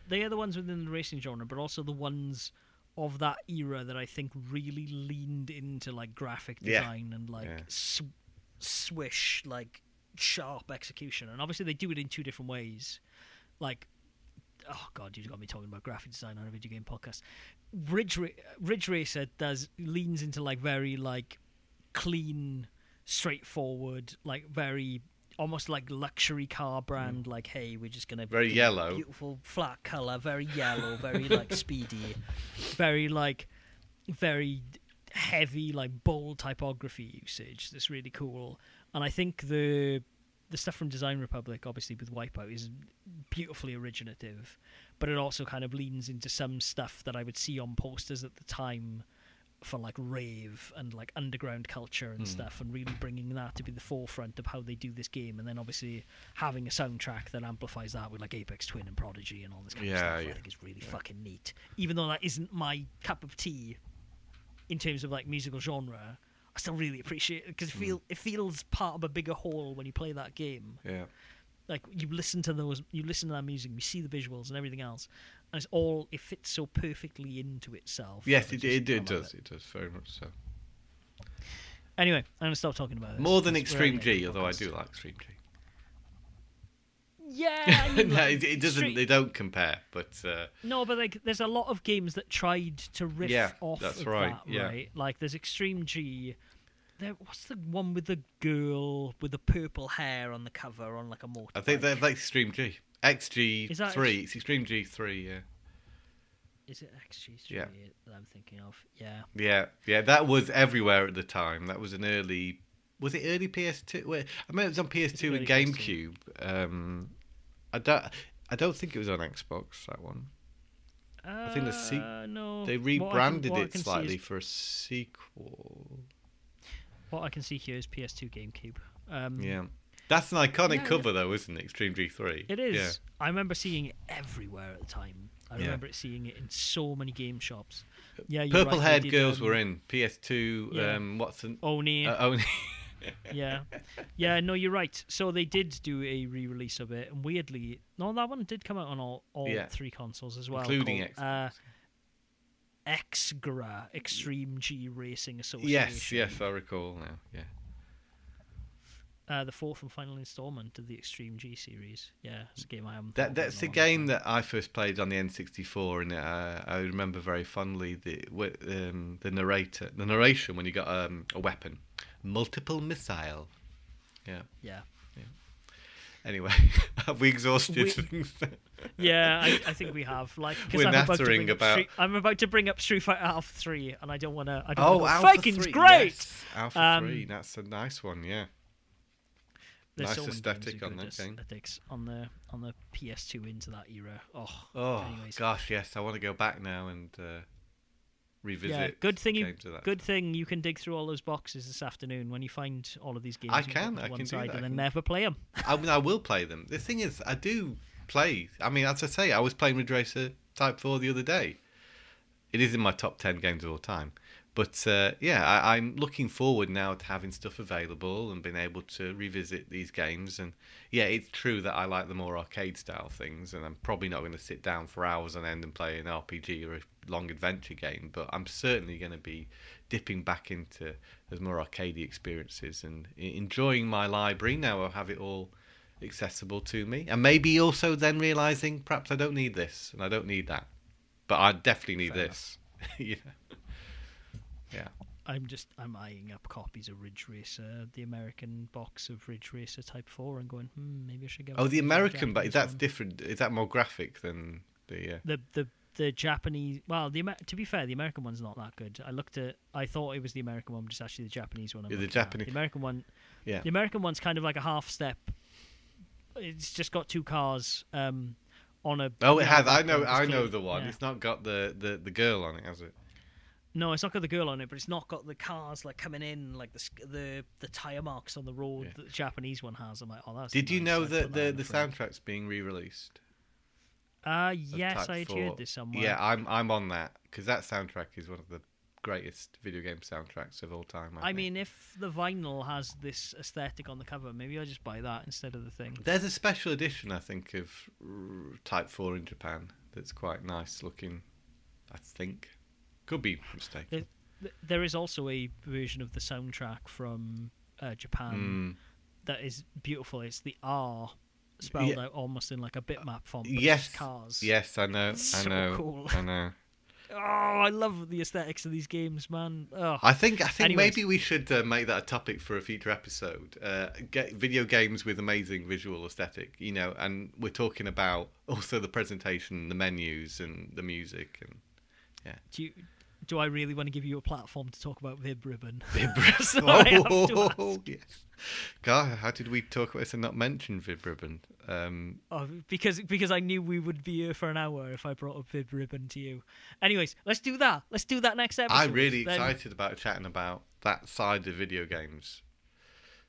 they are the ones within the racing genre, but also the ones of that era that I think really leaned into like graphic Yeah. design and like Yeah. sw- swish, like sharp execution. And obviously they do it in two different ways. Like, oh god, you've got me talking about graphic design on a video game podcast. Ridge Ra- Ridge Racer does leans into like very like clean, straightforward, like very almost like luxury car brand. Like, hey, we're just gonna Mm. Very yellow. beautiful flat color, very yellow, very like speedy, very like very heavy like bold typography usage. That's really cool, and I think the the stuff from Design Republic, obviously with Wipeout, is beautifully originative, but it also kind of leans into some stuff that I would see on posters at the time for like rave and like underground culture and Hmm. stuff, and really bringing that to be the forefront of how they do this game, and then obviously having a soundtrack that amplifies that with like Aphex Twin and Prodigy and all this kind of Yeah, stuff. I think is really fucking neat, even though that isn't my cup of tea in terms of like musical genre. I still really appreciate it because it Hmm. feel it feels part of a bigger whole when you play that game Yeah. like you listen to those you listen to that music you see the visuals and everything else and it's all it fits so perfectly into itself Yes, it, it, it does. It does very much so. anyway i'm gonna stop talking about this More than Extreme G, although I do like Extreme G. Yeah, I mean, no, like, it, it doesn't. They don't compare. But uh, No, but like, there's a lot of games that tried to riff Yeah, off that's of right, that, yeah. right? Like, there's Extreme G. There, what's the one with the girl with the purple hair on the cover on like a motorbike? I think they're like Extreme G, XG Is that three. It's Extreme G three. Yeah, Is it XG3 Yeah. that I'm thinking of? Yeah. yeah, yeah. That was everywhere at the time. That was an early. Was it early PS2? Wait, I mean, it was on PS2 and GameCube. Um, I don't. I don't think it was on Xbox. That one. Uh, think the se- no. They I can- rebranded it slightly is- for a sequel. what I can see here is PS2 GameCube. Um, Yeah, that's an iconic Yeah, cover though, isn't it? Extreme G three. It is. Yeah. I remember seeing it everywhere at the time. I remember it seeing it in so many game shops. Yeah, Purple right, haired girls um, were in PS2. yeah. Um, what's Oni. uh, only? yeah, yeah. No, you're right. So they did do a re-release of it, and weirdly, no, that one did come out on all, all three consoles as well, Including called, uh, XGRA Extreme G Racing Association. yes, yes, I recall now. Yeah. Uh, the fourth and final installment of the Extreme G series. Yeah, it's a game I haven't. That that's the in a long game that I first played on the N64, and uh, I remember very fondly the um, the narrator, the narration when you got um, a weapon, multiple missile. Yeah. Yeah. Anyway, have we exhausted We- things? Yeah, I, I think we have. Like, We're I'm about to nattering up about- Street, I'm about to bring up Street Fighter Alpha Three, and I don't want to. I don't oh, Alpha Viking's 3, great. yes, Alpha Um, Three, that's a nice one. Yeah. There's Nice so aesthetic on that game. aesthetics on the on the PS2 into that era. Oh, Oh Anyways. gosh, yes, I want to go back now and uh, revisit. yeah. Good thing you good thing you can dig through all those boxes this afternoon when you find all of these games. I can, to I can do that, I and then never play them. I mean, I will play them. The thing is, I do play. I mean, as I say, I was playing Ridge Racer Type Four the other day. It is in my top ten games of all time. But uh, yeah, I, I'm looking forward now to having stuff available and being able to revisit these games. And yeah, it's true that I like the more arcade style things, and I'm probably not going to sit down for hours on end and play an RPG or a long adventure game. But I'm certainly going to be dipping back into those more arcadey experiences and enjoying my library now. I'll have it all accessible to me, and maybe also then realizing perhaps I don't need this and I don't need that, but I definitely need Fair this. Yeah. I'm just I'm eyeing up copies of Ridge Racer, the American box of Ridge Racer Type Four, and going, hmm, maybe I should go. Oh, the American, but that's one." different. Is that more graphic than the? Uh... the the the Japanese. Well, the Amer- to be fair, the American one's not that good. I looked at. I thought it was the American one, but it's actually the Japanese one. Yeah, the. Japanese- The American one. Yeah. The American one's kind of like a half step. It's just got two cars. Um, on a. Oh, it has. I know. I know the one. yeah. It's not got the, the, the girl on it, has it? No, it's not got the girl on it, but it's not got the cars like coming in, like the the the tire marks on the road Yeah. that the Japanese one has. I'm like, oh, that's. Did you know that the the soundtrack's being re-released? Uh, yes, I had heard this somewhere. Yeah, I'm I'm on that because that soundtrack is one of the greatest video game soundtracks of all time. I, I mean, if the vinyl has this aesthetic on the cover, maybe I'll just buy that instead of the thing. There's a special edition, I think, of Type 4 in Japan that's quite nice looking. I think. Could be mistaken. Th- There is also a version of the soundtrack from uh, Japan Mm. that is beautiful. It's the R spelled Yeah. out almost in like a bitmap font. Yes. cars. Yes, I know. I So know. cool. I know. Oh, I love the aesthetics of these games, man. Oh. I think I think Anyways. maybe we should uh, make that a topic for a future episode. Uh, get video games with amazing visual aesthetic, you know, and we're talking about also the presentation, the menus, and the music, and yeah. do you, do I really want to give you a platform to talk about Vib Ribbon? Vib So I have to ask. Oh, yes. God, how did we talk about this and not mention Vib Ribbon? Um, Oh, because because I knew we would be here for an hour if I brought up Vib Ribbon to you. Anyways, let's do that. Let's do that next episode. I'm really Then- excited about chatting about that side of video games.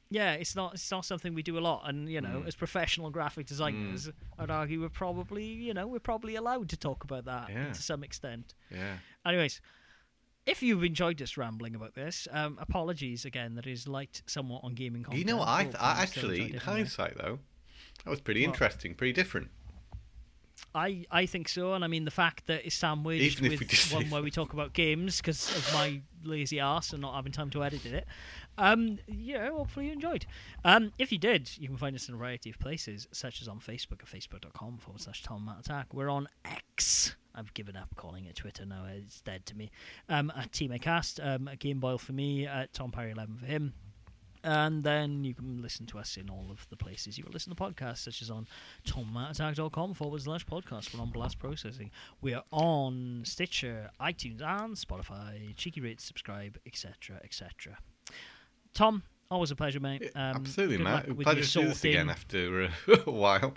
Yeah, it's not it's not something we do a lot, and you know, Mm. as professional graphic designers, I'd argue we're probably you know we're probably allowed to talk about that Yeah. to some extent. Yeah. Anyways, if you've enjoyed us rambling about this, um, apologies again that is light somewhat on gaming content. You know what? I, th- I actually, enjoyed in anyway. hindsight, though, that was pretty What? interesting, pretty different. I, I think so, and I mean the fact that it's sandwiched Even with one where we talk about games because of my lazy ass and not having time to edit it. Um, yeah, hopefully you enjoyed. Um, if you did, you can find us in a variety of places, such as on Facebook at facebook.com forward slash Tom Mat Attack. We're on X. I've given up calling it Twitter now; it's dead to me. Um, at TMAcast, um, at Game Boyle for me, at Tom Parry Eleven for him. And then you can listen to us in all of the places you will listen to podcasts, such as on tommattattack.com forward slash podcast. We're on Blast Processing. We are on Stitcher, iTunes, and Spotify. Cheeky rates, subscribe, etc., etc. Tom, always a pleasure, mate. Um, Absolutely, Mat. Pleasure to do this again after uh, a while.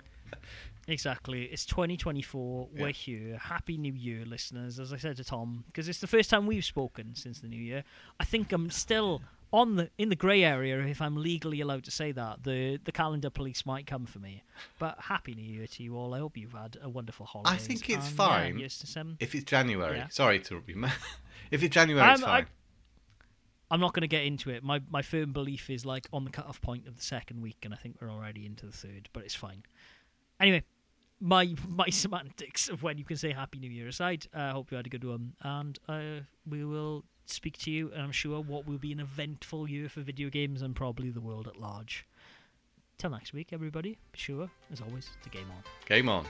Exactly. It's 2024. We're here. Happy New Year, listeners. As I said to Tom, because it's the first time we've spoken since the New Year. I think I'm still on the in the grey area if I'm legally allowed to say that. The the calendar police might come for me. But Happy New Year to you all. I hope you've had a wonderful holiday. I think it's fine. some- If it's January, Yeah. sorry to you, Mat. If it's January, it's I'm- I- fine. I'm not going to get into it. My my firm belief is like on the cut-off point of the second week, and I think we're already into the third. But it's fine. Anyway, my my semantics of when you can say Happy New Year aside. I hope you had a good one, and uh, we will speak to you. And I'm sure what will be an eventful year for video games and probably the world at large. Till next week, everybody. Be sure, as always, to game on. Game on.